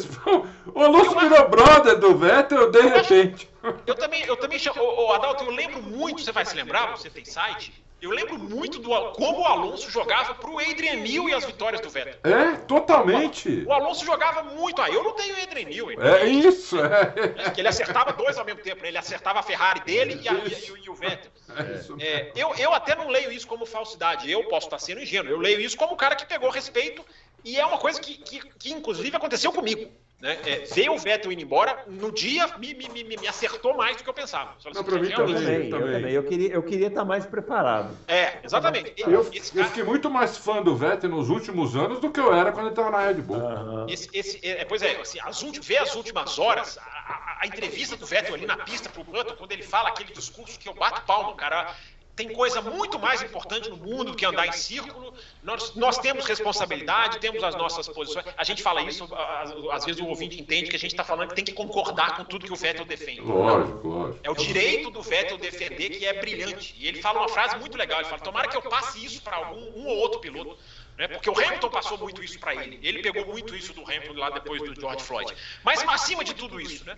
o Alonso virou brother do Vettel de repente. Eu também, eu também chamo, ô, Adalto, eu lembro muito, você vai se lembrar, você tem site, eu lembro muito do como o Alonso jogava pro Adrian Newey e as vitórias do Vettel. É, totalmente. O, Alonso jogava muito. Ah, eu não tenho Adrian Newey. É isso, é. é. Que ele acertava dois ao mesmo tempo. Né? Ele acertava a Ferrari dele e, a, e, e, o Vettel. É. É, eu, eu até não leio isso como falsidade. Eu posso estar sendo ingênuo. Eu leio isso como o cara que pegou respeito e é uma coisa que, que, que inclusive aconteceu comigo. Né? É, ver o Vettel indo embora, no dia me, me, me, me acertou mais do que eu pensava. Não, assim, mim também, eu, também. Eu, queria, eu queria estar mais preparado. É, exatamente. Eu, eu, eu, fiquei muito mais fã do Vettel nos últimos anos do que eu era quando ele estava na Red Bull. Uhum. Esse, esse, é, pois é, assim, as últimas, ver as últimas horas, a, a, a entrevista do Vettel ali na pista pro Button, quando ele fala aquele discurso que eu bato palma, cara tem coisa muito mais importante no mundo do que andar em círculo. Nós, nós temos responsabilidade, temos as nossas posições. A gente fala isso, às vezes o ouvinte entende que a gente está falando que tem que concordar com tudo que o Vettel defende. Lógico, lógico. É o direito do Vettel defender que é brilhante. E ele fala uma frase muito legal: ele fala, tomara que eu passe isso para algum um ou outro piloto. Né? Porque o Hamilton passou muito isso para ele. Ele pegou muito isso do Hamilton lá depois do George Floyd. Mas acima de tudo isso, né?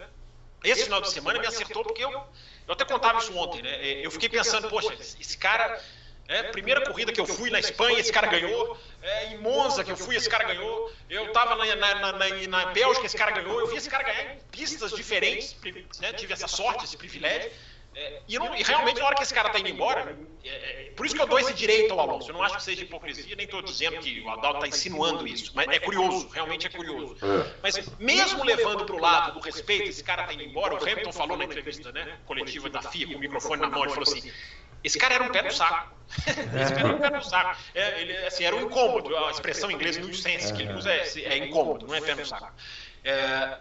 Esse final de semana me acertou porque eu, eu até contava isso ontem, né? Eu fiquei pensando, poxa, esse cara. É, primeira corrida que eu fui na Espanha, esse cara ganhou. É, em Monza que eu fui, esse cara ganhou. Eu estava na, na, na, na, Bélgica, esse cara ganhou. Eu vi esse cara ganhar em pistas diferentes. Né? Tive essa sorte, esse privilégio. É, e, não, e, realmente, na hora que esse cara está indo embora, é, é, por isso que eu dou esse direito ao Alonso. Eu não acho que seja hipocrisia, nem estou dizendo que o Adalto está insinuando isso. Mas é curioso, realmente é curioso. É. Mas mesmo levando para o lado do respeito, esse cara está indo embora, o Hamilton falou na entrevista né, coletiva da FIA, com o microfone na mão, ele falou assim: esse cara era um pé no saco. [LAUGHS] esse cara era um pé no saco. É, ele, assim, era um incômodo. A expressão em inglês, nuisance, que ele usa é, é incômodo, não é pé no saco. É,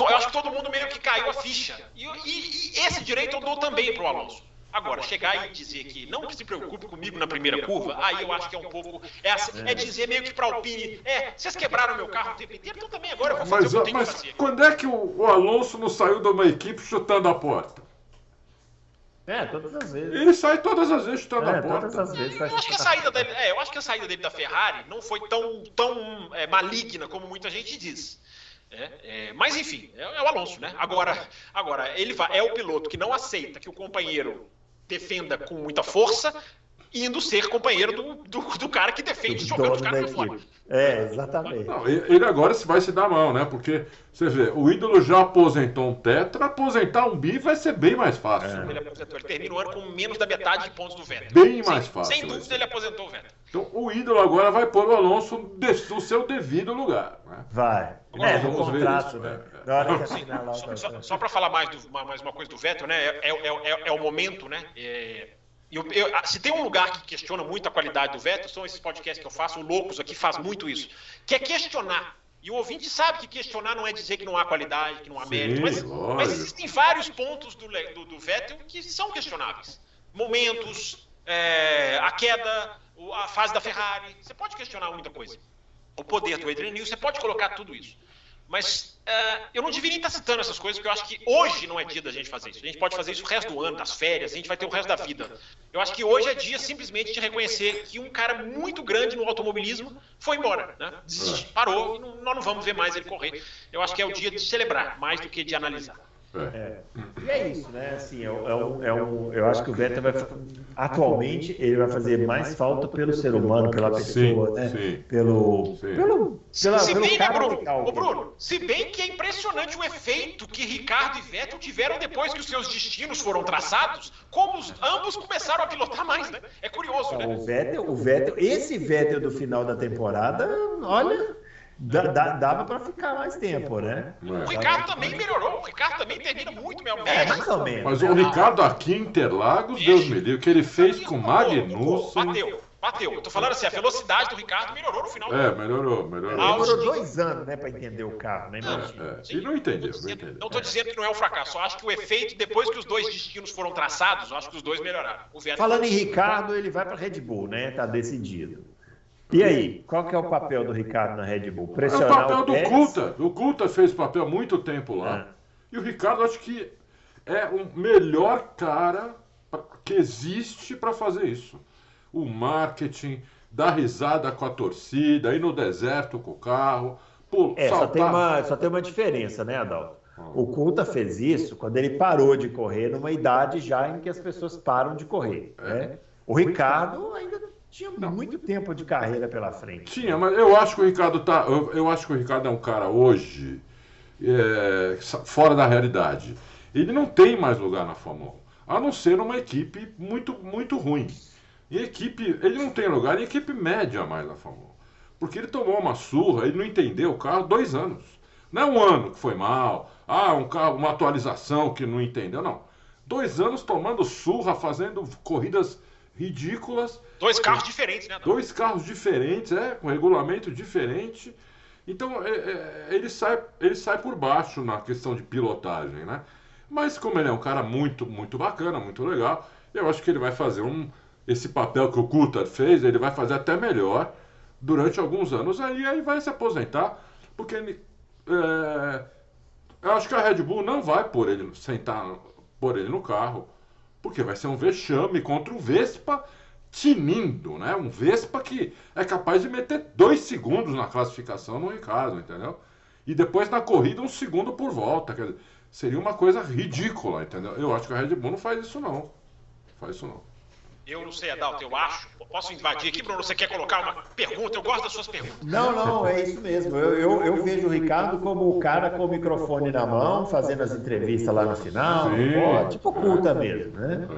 eu acho que todo mundo meio que caiu a ficha. E, e, e esse direito eu dou também para o Alonso. Agora, chegar e dizer que não se preocupe comigo na primeira curva, aí eu acho que é um pouco. É, assim, é dizer meio que para o Alpine: é, vocês quebraram meu carro o tempo inteiro, então também agora eu vou fazer mas, o que eu tenho mas que fazer. Quando é que o, o, Alonso não saiu de uma equipe chutando a porta? É, todas as vezes. Ele sai todas as vezes chutando é, a porta. Todas as vezes, eu, acho que a saída dele, é, eu acho que a saída dele da Ferrari não foi tão, tão é, maligna como muita gente diz. É, é, mas enfim, é, é, o Alonso, né? Agora, agora ele vai, é o piloto que não aceita que o companheiro defenda com muita força, indo ser companheiro do, do, do cara que defende jogando os caras fora. É, exatamente. Não, ele agora vai se dar mão, né? Porque você vê, o ídolo já aposentou um tetra, aposentar um bi vai ser bem mais fácil. É. Ele aposentou, ele termina o ano com menos da metade de pontos do Vettel. Bem mais fácil. Sem dúvida, ele aposentou o Vettel. Então o ídolo agora vai pôr o Alonso no seu devido lugar. Né? Vai. Agora, é, no contrato, né? É. Só, só para falar mais, do, mais uma coisa do Vettel, né? É, é, é, é o momento, né? É, eu, eu, se tem um lugar que questiona muito a qualidade do Vettel, são esses podcasts que eu faço, o Loucos aqui faz muito isso, que é questionar. E o ouvinte sabe que questionar não é dizer que não há qualidade, que não há Sim, mérito, mas, mas, existem vários pontos do, do, do, Vettel que são questionáveis. Momentos, é, a queda, a fase da Ferrari, você pode questionar muita coisa. O poder do Adrian Newey, você pode colocar tudo isso. Mas uh, eu não deveria estar citando essas coisas, porque eu acho que hoje não é dia da gente fazer isso. A gente pode fazer isso o resto do ano, das férias, a gente vai ter o resto da vida. Eu acho que hoje é dia simplesmente de reconhecer que um cara muito grande no automobilismo foi embora, né? Desistiu, parou, e não, nós não vamos ver mais ele correr. Eu acho que é o dia de celebrar, mais do que de analisar. É. E é isso, né? Assim, é, é, um, é um, eu acho que o Vettel vai atualmente ele vai fazer mais falta pelo ser humano, pela pessoa, sim, né? Sim. Pelo, sim. pelo pela, se bem, né, Bruno, ô, Bruno, se bem que é impressionante o efeito que Ricardo e Vettel tiveram depois que os seus destinos foram traçados, como os, ambos começaram a pilotar mais, né? É curioso, né? O Vettel, o Vettel, esse Vettel do final da temporada, olha, dava para ficar mais tempo, né? O Ricardo também melhorou. O Ricardo também termina muito melhor. É, mais ou menos. Mas o Ricardo aqui em Interlagos, Deus me livre, o que ele fez com o Magnussen. Bateu, bateu. Eu tô falando assim, a velocidade do Ricardo melhorou no final. É, melhorou, melhorou. Demorou dois anos, né, para entender o carro, né? É, é. E não entendeu, não entendeu. Não tô dizendo que não é um fracasso. Eu acho que o efeito, depois que os dois destinos foram traçados, eu acho que os dois melhoraram. Falando em Ricardo, ele vai para Red Bull, né? Tá decidido. E aí, qual que é o papel do Ricardo na Red Bull? Pressionar é o papel o do Pérez? Culta. O Culta fez papel há muito tempo lá. É. E o Ricardo acho que é o melhor cara que existe para fazer isso. O marketing, dar risada com a torcida, ir no deserto com o carro. Pô, é, só, tem uma, só tem uma diferença, né, Adalto? Ah. O Culta fez isso quando ele parou de correr numa idade já em que as pessoas param de correr. É. Né? O Ricardo ainda tinha muito tempo de carreira pela frente. Tinha, mas eu acho que o Ricardo tá. Eu, eu acho que o Ricardo é um cara hoje é, fora da realidade. Ele não tem mais lugar na Fórmula 1, a não ser uma equipe muito, muito ruim. E equipe, ele não tem lugar em equipe média mais na Fórmula 1. Porque ele tomou uma surra, ele não entendeu o carro dois anos. Não é um ano que foi mal, ah, um carro, uma atualização que não entendeu, não. Dois anos tomando surra, fazendo corridas ridículas. Dois carros diferentes, né? Dois carros diferentes, é, com regulamento diferente. Então é, é, ele, sai, ele sai por baixo na questão de pilotagem, né? Mas como ele é um cara muito, muito bacana, muito legal, eu acho que ele vai fazer um. Esse papel que o Coulthard fez, ele vai fazer até melhor durante alguns anos aí, aí vai se aposentar, porque ele, é, eu acho que a Red Bull não vai por ele sentar, por ele no carro porque vai ser um vexame contra o Vespa tinindo, né? Um Vespa que é capaz de meter dois segundos na classificação no Ricardo, entendeu? E depois na corrida um segundo por volta. Quer dizer, seria uma coisa ridícula, entendeu? Eu acho que a Red Bull não faz isso não. Não faz isso não. Eu não sei, Adalto, eu acho. Posso invadir aqui, Bruno? Você quer colocar uma pergunta? Eu gosto das suas perguntas. Não, não, é isso mesmo. Eu, eu, eu vejo o Ricardo como o cara com o microfone na mão, fazendo as entrevistas lá no final. Pô, tipo culta mesmo, né?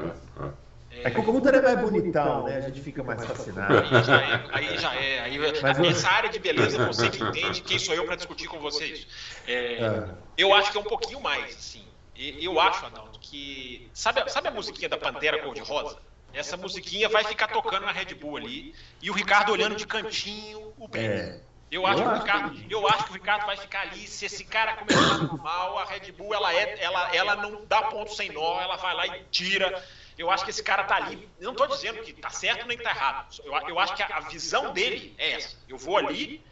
É que o Culta é mais bonitão, né? A gente fica mais fascinado. Aí já é. Aí já é. Aí, Mas, essa área de beleza, você que entende, quem sou eu para discutir com vocês? É, é. Eu acho que é um pouquinho mais, assim. Eu acho, Adalto, que. Sabe, sabe a musiquinha da Pantera Cor-de-Rosa? Essa musiquinha vai ficar tocando na Red Bull ali. E o Ricardo olhando de cantinho o bem. É. Eu acho, que o Ricardo, eu acho que o Ricardo vai ficar ali. Se esse cara começar mal, a Red Bull ela, é, ela, ela não dá ponto sem nó, ela vai lá e tira. Eu acho que esse cara tá ali. Não estou dizendo que tá certo nem tá errado. Eu, eu acho que a, a visão dele é essa. Eu vou ali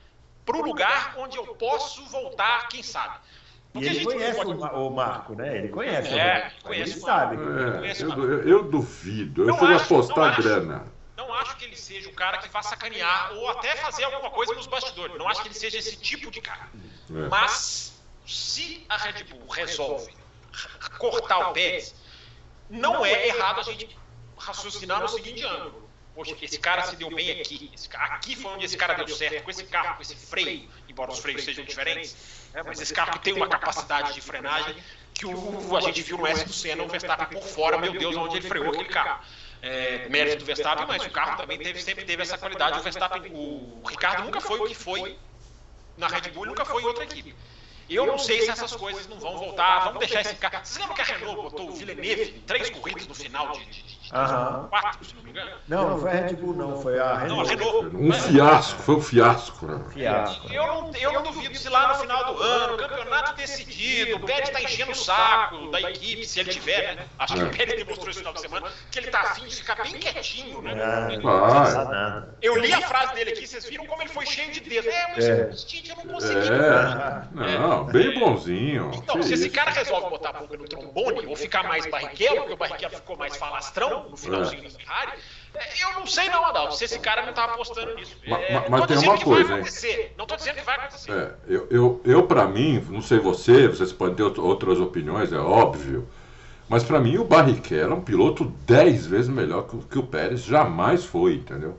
para o lugar onde eu posso voltar, quem sabe. E ele conhece pode... o, Marco, né? Ele conhece. É, o conhece ele sabe. É, eu, eu, eu, duvido. Eu fui apostar grana. Não acho que ele seja o cara que vá sacanear ou até fazer alguma coisa nos bastidores. Não acho que ele seja esse tipo de cara. É. Mas se a Red Bull resolve cortar o Pérez, não é errado a gente raciocinar no seguinte ângulo. Poxa, esse cara se deu bem aqui. aqui foi onde esse cara deu certo, com esse carro, com esse freio, embora os freios sejam diferentes é, mas esse carro tem uma capacidade de frenagem que o, a gente viu no S do Senna, o Verstappen por fora, meu Deus, onde ele freou aquele carro. É, mérito do Verstappen, mas o carro também teve, sempre teve essa qualidade. O Verstappen, o, o Ricardo nunca foi o que foi na Red Bull, nunca foi em outra equipe. Eu não sei se essas coisas não vão voltar. Vamos deixar esse carro. Vocês lembram que a Renault botou o Villeneuve em três corridas no final de, de, de quatro, se não me engano? Não, não foi a Red Bull, não. Foi a Renault. Não, a Renault. Um fiasco, foi um fiasco, né? Fiasco. Eu não, eu não duvido se lá no final do ano, campeonato decidido, o Pérez está enchendo o saco da equipe, se ele tiver, né? Acho que o Pérez demonstrou esse final de semana que ele está afim de ficar bem quietinho, né? Ah, eu li a frase dele aqui, vocês viram como ele foi cheio de dedos. É, mas é. eu não consegui. É. Não, bem bonzinho. Então, se esse cara resolve botar a boca no trombone ou ficar mais barriquelo, porque o barriquelo ficou mais falastrão no finalzinho é. da Ferrari, Eu não sei não, Adalto, se esse cara não tá apostando nisso. Mas, é, mas tem uma coisa, hein? Não tô dizendo que vai acontecer. É, eu, eu, eu para mim, não sei você, vocês podem ter outras opiniões, é óbvio. Mas para mim o Barrichello é um piloto 10 vezes melhor que, que o Pérez jamais foi, entendeu?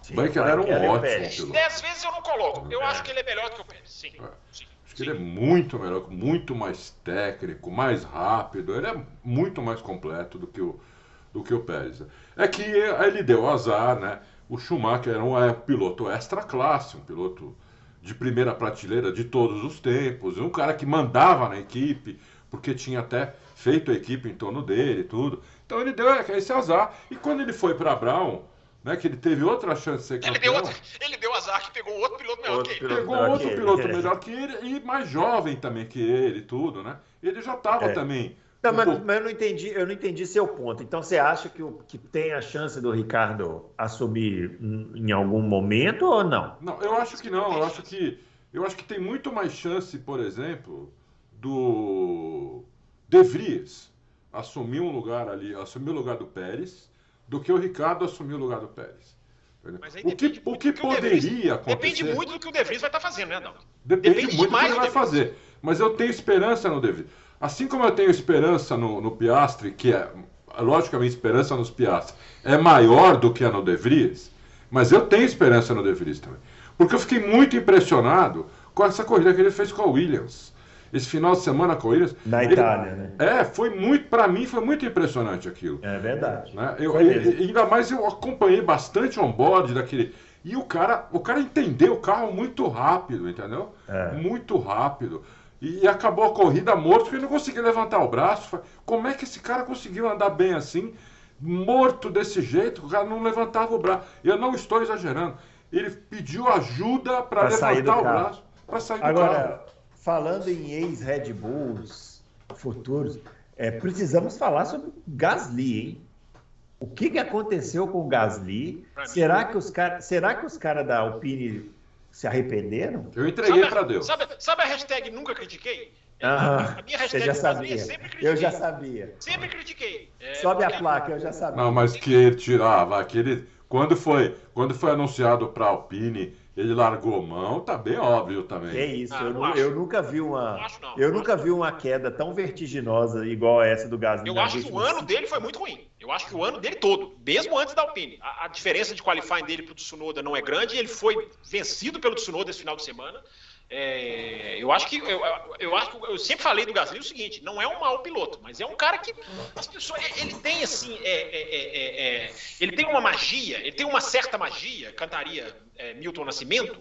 Sim, o Barrichello era um ótimo piloto. 10 vezes eu não coloco. Eu é. acho que ele é melhor que o Pérez, sim. É. sim. Acho que ele é muito melhor, muito mais técnico, mais rápido. Ele é muito mais completo do que o, do que o Pérez. É que ele deu azar, né? O Schumacher era um é, piloto extra classe, um piloto de primeira prateleira de todos os tempos, um cara que mandava na equipe, porque tinha até feito a equipe em torno dele e tudo. Então ele deu esse azar. E quando ele foi para Brown, né, que ele teve outra chance de ser campeão. Ele deu, outro, ele deu azar que pegou outro piloto melhor outro que ele. Pegou outro piloto melhor que ele e mais jovem também que ele e tudo, né? Ele já estava é. também. Não, mas, mas, eu não entendi, eu não entendi seu ponto. Então você acha que, o, que tem a chance do Ricardo assumir em algum momento ou não? Não, eu acho que não. Eu acho que eu acho que tem muito mais chance, por exemplo, do De Vries assumir um lugar ali, assumir o lugar do Pérez do que o Ricardo assumir o lugar do Pérez. O que, o que poderia acontecer. Depende muito do que o De Vries vai estar fazendo, né, Adão? Depende, depende muito do que ele vai fazer. Mas eu tenho esperança no De Vries. Assim como eu tenho esperança no, no Piastre, que é, logicamente, esperança nos Piastres é maior do que a no De Vries, mas eu tenho esperança no De Vries também. Porque eu fiquei muito impressionado com essa corrida que ele fez com a Williams esse final de semana com eles. Na ele, Itália, né? É, foi muito, para mim foi muito impressionante aquilo. É verdade. Né? Eu, e, ainda mais eu acompanhei bastante on-board daquele. E o cara, o cara entendeu o carro muito rápido, entendeu? É. Muito rápido. E, acabou a corrida morto porque não conseguia levantar o braço. Como é que esse cara conseguiu andar bem assim? Morto desse jeito, o cara não levantava o braço. Eu não estou exagerando. Ele pediu ajuda para levantar o braço para sair do Agora, carro falando em ex-Red Bulls futuros, é, precisamos falar sobre Gasly, hein? O que, que aconteceu com o Gasly? Será que os caras, será que os caras da Alpine se arrependeram? Eu entreguei para Deus. Sabe, sabe, a hashtag nunca critiquei? Ah, a minha hashtag já sabia. sempre critiquei. Eu já sabia. Sempre critiquei. É, Sobe a placa, eu já sabia. Não, mas que ele tirava aquele quando foi, quando foi anunciado para Alpine ele largou mão, tá bem óbvio também. É isso, ah, eu, eu, nunca vi uma, não não, eu nunca vi uma queda tão vertiginosa igual essa do Gasly. Eu acho que o ano dele foi muito ruim. Eu acho que o ano dele todo, mesmo antes da Alpine, a, a diferença de qualifying dele para o Tsunoda não é grande. Ele foi vencido pelo Tsunoda esse final de semana. É, eu acho que eu, eu acho que eu sempre falei do Gasly o seguinte: não é um mau piloto, mas é um cara que as pessoas ele tem assim, é, é, é, é ele tem uma magia, ele tem uma certa magia, cantaria Milton Nascimento,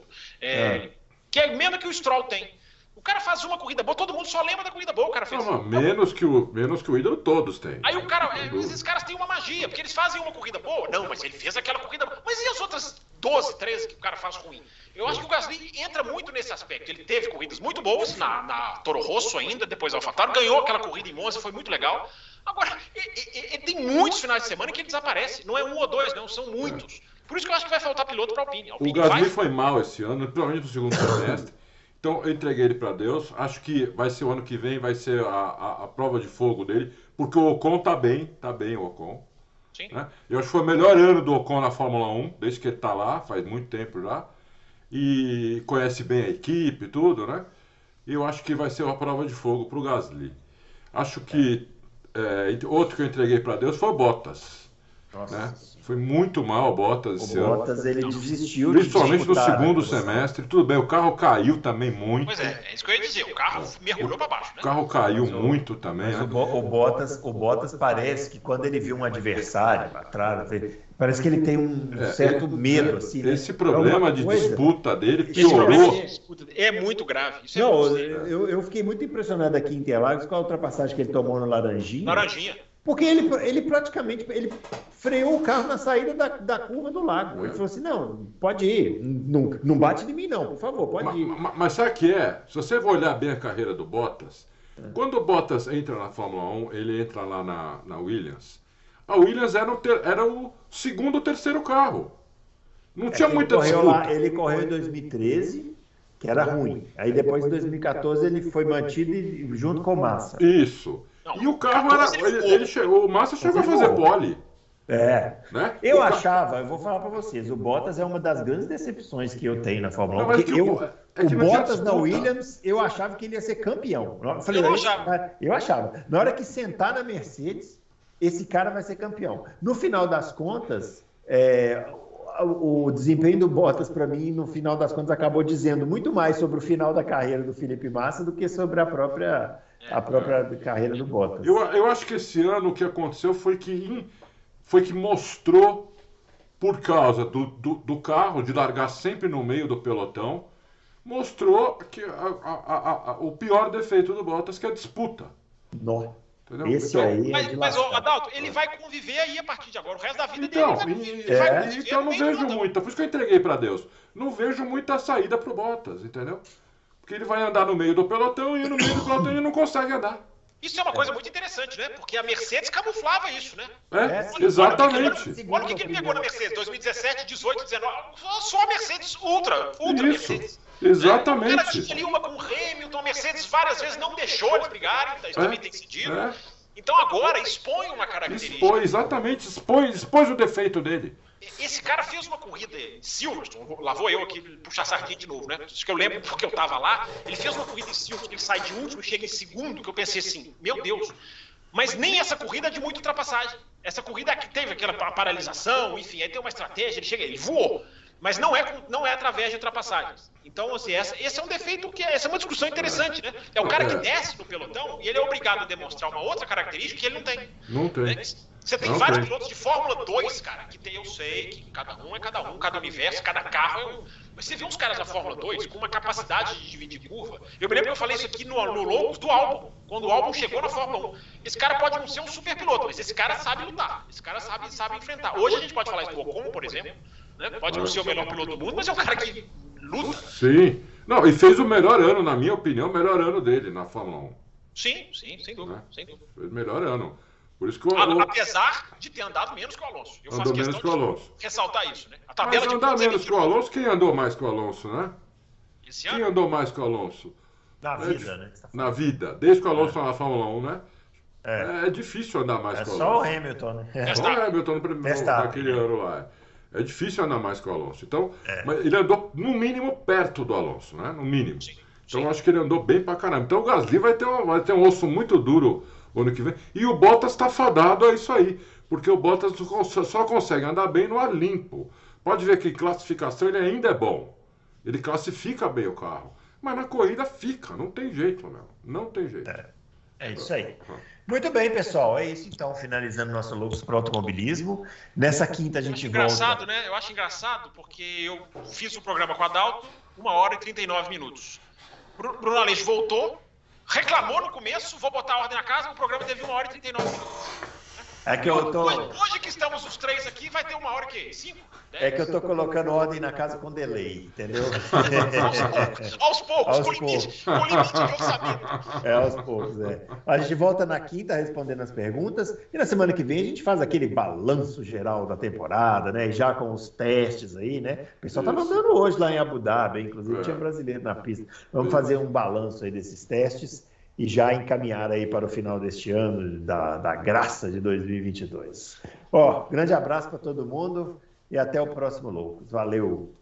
que é a mesma que o Stroll tem. O cara faz uma corrida boa, todo mundo só lembra da corrida boa, o cara fez. Não, menos, que o, menos que o ídolo todos têm. Aí o cara, esses caras têm uma magia, porque eles fazem uma corrida boa. Não, mas ele fez aquela corrida boa. Mas e as outras 12, 13 que o cara faz ruim? Eu acho que o Gasly entra muito nesse aspecto. Ele teve corridas muito boas na, na Toro Rosso ainda, depois AlphaTauri, ganhou aquela corrida em Monza, foi muito legal. Agora, ele, tem muitos finais de semana que ele desaparece. Não é um ou dois, não, são muitos. Por isso que eu acho que vai faltar piloto para Alpine. Alpine. O Gasly vai... foi mal esse ano, principalmente no segundo semestre. Então eu entreguei ele para Deus. Acho que vai ser o ano que vem, vai ser a, a, a, prova de fogo dele, porque o Ocon tá bem, tá bem o Ocon. Sim. Né? Eu acho que foi o melhor ano do Ocon na Fórmula 1, desde que ele tá lá, faz muito tempo já. E conhece bem a equipe e tudo, né? E eu acho que vai ser uma prova de fogo para o Gasly. Acho que é, outro que eu entreguei para Deus foi o Bottas. Nossa. Né? Foi muito mal o Bottas esse o ano. Bottas ele desistiu Principalmente de no segundo semestre. Tudo bem, o carro caiu também muito. Pois é, é isso que eu ia dizer. O carro mergulhou para baixo. Né? O carro caiu mas muito o, também. Né? O, o, Bottas, o Bottas parece que quando ele viu um adversário atrás, parece que ele tem um é, certo medo. Assim, né? esse problema de disputa dele piorou. É muito grave. É Não, eu, eu fiquei muito impressionado aqui em Interlagos com a ultrapassagem que ele tomou no Laranjinha. Laranjinha. Porque ele, ele praticamente ele freou o carro na saída da, da curva do lago. Ele falou assim: não, pode ir, não, não bate em mim, não, por favor, pode mas, ir. Mas, mas sabe o que é? Se você for olhar bem a carreira do Bottas, é. quando o Bottas entra na Fórmula 1, ele entra lá na, na Williams. A Williams era o, ter, era o segundo ou terceiro carro. Não é, tinha muita disputa. Lá, ele correu em 2013, que era ruim. Aí depois, em 2014, ele foi mantido junto com o Massa. Isso. Não, e o carro era. Ele, ele, chegou, o Massa chegou a fazer pole. É. Né? Eu o achava, eu vou falar para vocês, o Bottas é uma das grandes decepções que eu tenho na Fórmula 1. Não, porque eu, é o Bottas na Williams, eu achava que ele ia ser campeão. Eu, falei, eu, achava. eu achava. Na hora que sentar na Mercedes, esse cara vai ser campeão. No final das contas, é, o desempenho do Bottas, para mim, no final das contas, acabou dizendo muito mais sobre o final da carreira do Felipe Massa do que sobre a própria, a própria carreira do Bottas. Eu, eu acho que esse ano o que aconteceu foi que, foi que mostrou, por causa do, do, do carro, de largar sempre no meio do pelotão, mostrou que a, a, a, o pior defeito do Bottas, que é a disputa. Não. Entendeu? Esse então, aí. É mas, mas o Adalto, ele vai conviver aí a partir de agora. O resto da vida então, dele. Ele vai, é. Então eu não vejo muita. Por isso que eu entreguei para Deus. Não vejo muita saída pro Bottas, entendeu? Porque ele vai andar no meio do pelotão e no meio do pelotão ele não consegue andar. Isso é uma coisa muito interessante, né? Porque a Mercedes camuflava isso, né? É, olha, exatamente. Olha o que, ele pegou na Mercedes, 2017, 18, 19. Só a Mercedes Ultra, Ultra isso. Mercedes. Exatamente. Era tinha ali uma com o Hamilton, a Mercedes várias vezes não deixou eles brigarem, isso é, também tem sentido. É. Então agora expõe uma característica. Expõe, exatamente, expõe, expõe o defeito dele. Esse cara fez uma corrida em Silverstone, lá vou eu aqui puxar sardinha de novo, né? Acho que eu lembro porque eu tava lá. Ele fez uma corrida em Silverstone, ele sai de último, chega em segundo, que eu pensei assim, meu Deus. Mas nem essa corrida é de muita ultrapassagem. Essa corrida que teve aquela paralisação, enfim, aí tem uma estratégia, ele chega, ele voou mas não é, não é através de ultrapassagens. Então, assim, essa, esse é um defeito que é, essa é uma discussão interessante, né? É o cara que desce do pelotão e ele é obrigado a demonstrar uma outra característica que ele não tem. Não tem. Né? Você tem não vários tem. pilotos de Fórmula 2, cara, que tem, eu sei, que cada um é cada um, cada universo, cada carro é um. Mas você vê uns caras da Fórmula 2 com uma capacidade de dividir curva. Eu me lembro que eu falei isso aqui no, no Loucos do álbum, quando o álbum chegou na Fórmula 1. Esse cara pode não ser um super piloto, mas esse cara sabe lutar. Esse cara sabe, sabe enfrentar. Hoje a gente pode falar isso do Ocon, por exemplo né? Pode não ser o melhor piloto do mundo, mas é um cara que luta. Sim. Não, e fez o melhor ano, na minha opinião, o melhor ano dele na Fórmula 1. Sim, sim, sem dúvida. Né? Sem dúvida. Fez o melhor ano. Por isso que o, Apesar de ter andado menos que o Alonso. Eu andou menos que o Alonso. ressaltar isso, né? A tabela Mas andar menos que o Alonso, quem andou mais que o Alonso, né? Esse ano? Quem andou mais que o Alonso? Na é, vida, né? Tá na vida. Desde que o Alonso está é. na Fórmula 1, né? É. é difícil andar mais é com o Alonso. É só o Hamilton, né? É só o Hamilton no, naquele ano lá. É difícil andar mais com o Alonso. Então, é. ele andou no mínimo perto do Alonso, né? No mínimo. Sim. Então, Sim. acho que ele andou bem pra caramba. Então, o Gasly vai ter, um, vai ter um osso muito duro o ano que vem. E o Bottas está fadado a isso aí. Porque o Bottas só consegue andar bem no ar limpo. Pode ver que em classificação ele ainda é bom. Ele classifica bem o carro. Mas na corrida fica, não tem jeito, meu. Não tem jeito. É, é isso aí. Uhum. Muito bem, pessoal. É isso então, finalizando nosso Loucos para o Automobilismo. Nessa quinta a gente volta. Engraçado, né? Eu acho engraçado porque eu fiz o programa com a Adalto, uma hora e 39 minutos. Bruno Aleixo voltou, reclamou no começo, vou botar a ordem na casa, o programa teve uma hora e 39 minutos. É que eu tô. Hoje, que estamos os três aqui, vai ter uma hora que cinco. Dez, é que eu tô colocando ordem na casa com delay, entendeu? [LAUGHS] aos, poucos, aos com, poucos. Limite, com limite de orçamento. É, aos poucos, é. A gente volta na quinta respondendo as perguntas e na semana que vem a gente faz aquele balanço geral da temporada, né? Já com os testes aí, né? O pessoal tá mandando hoje lá em Abu Dhabi, inclusive é. tinha brasileiro na pista. Vamos fazer um balanço aí desses testes e já encaminhar aí para o final deste ano, da, da graça de 2022. Ó, grande abraço para todo mundo e até o próximo Loucos. Valeu!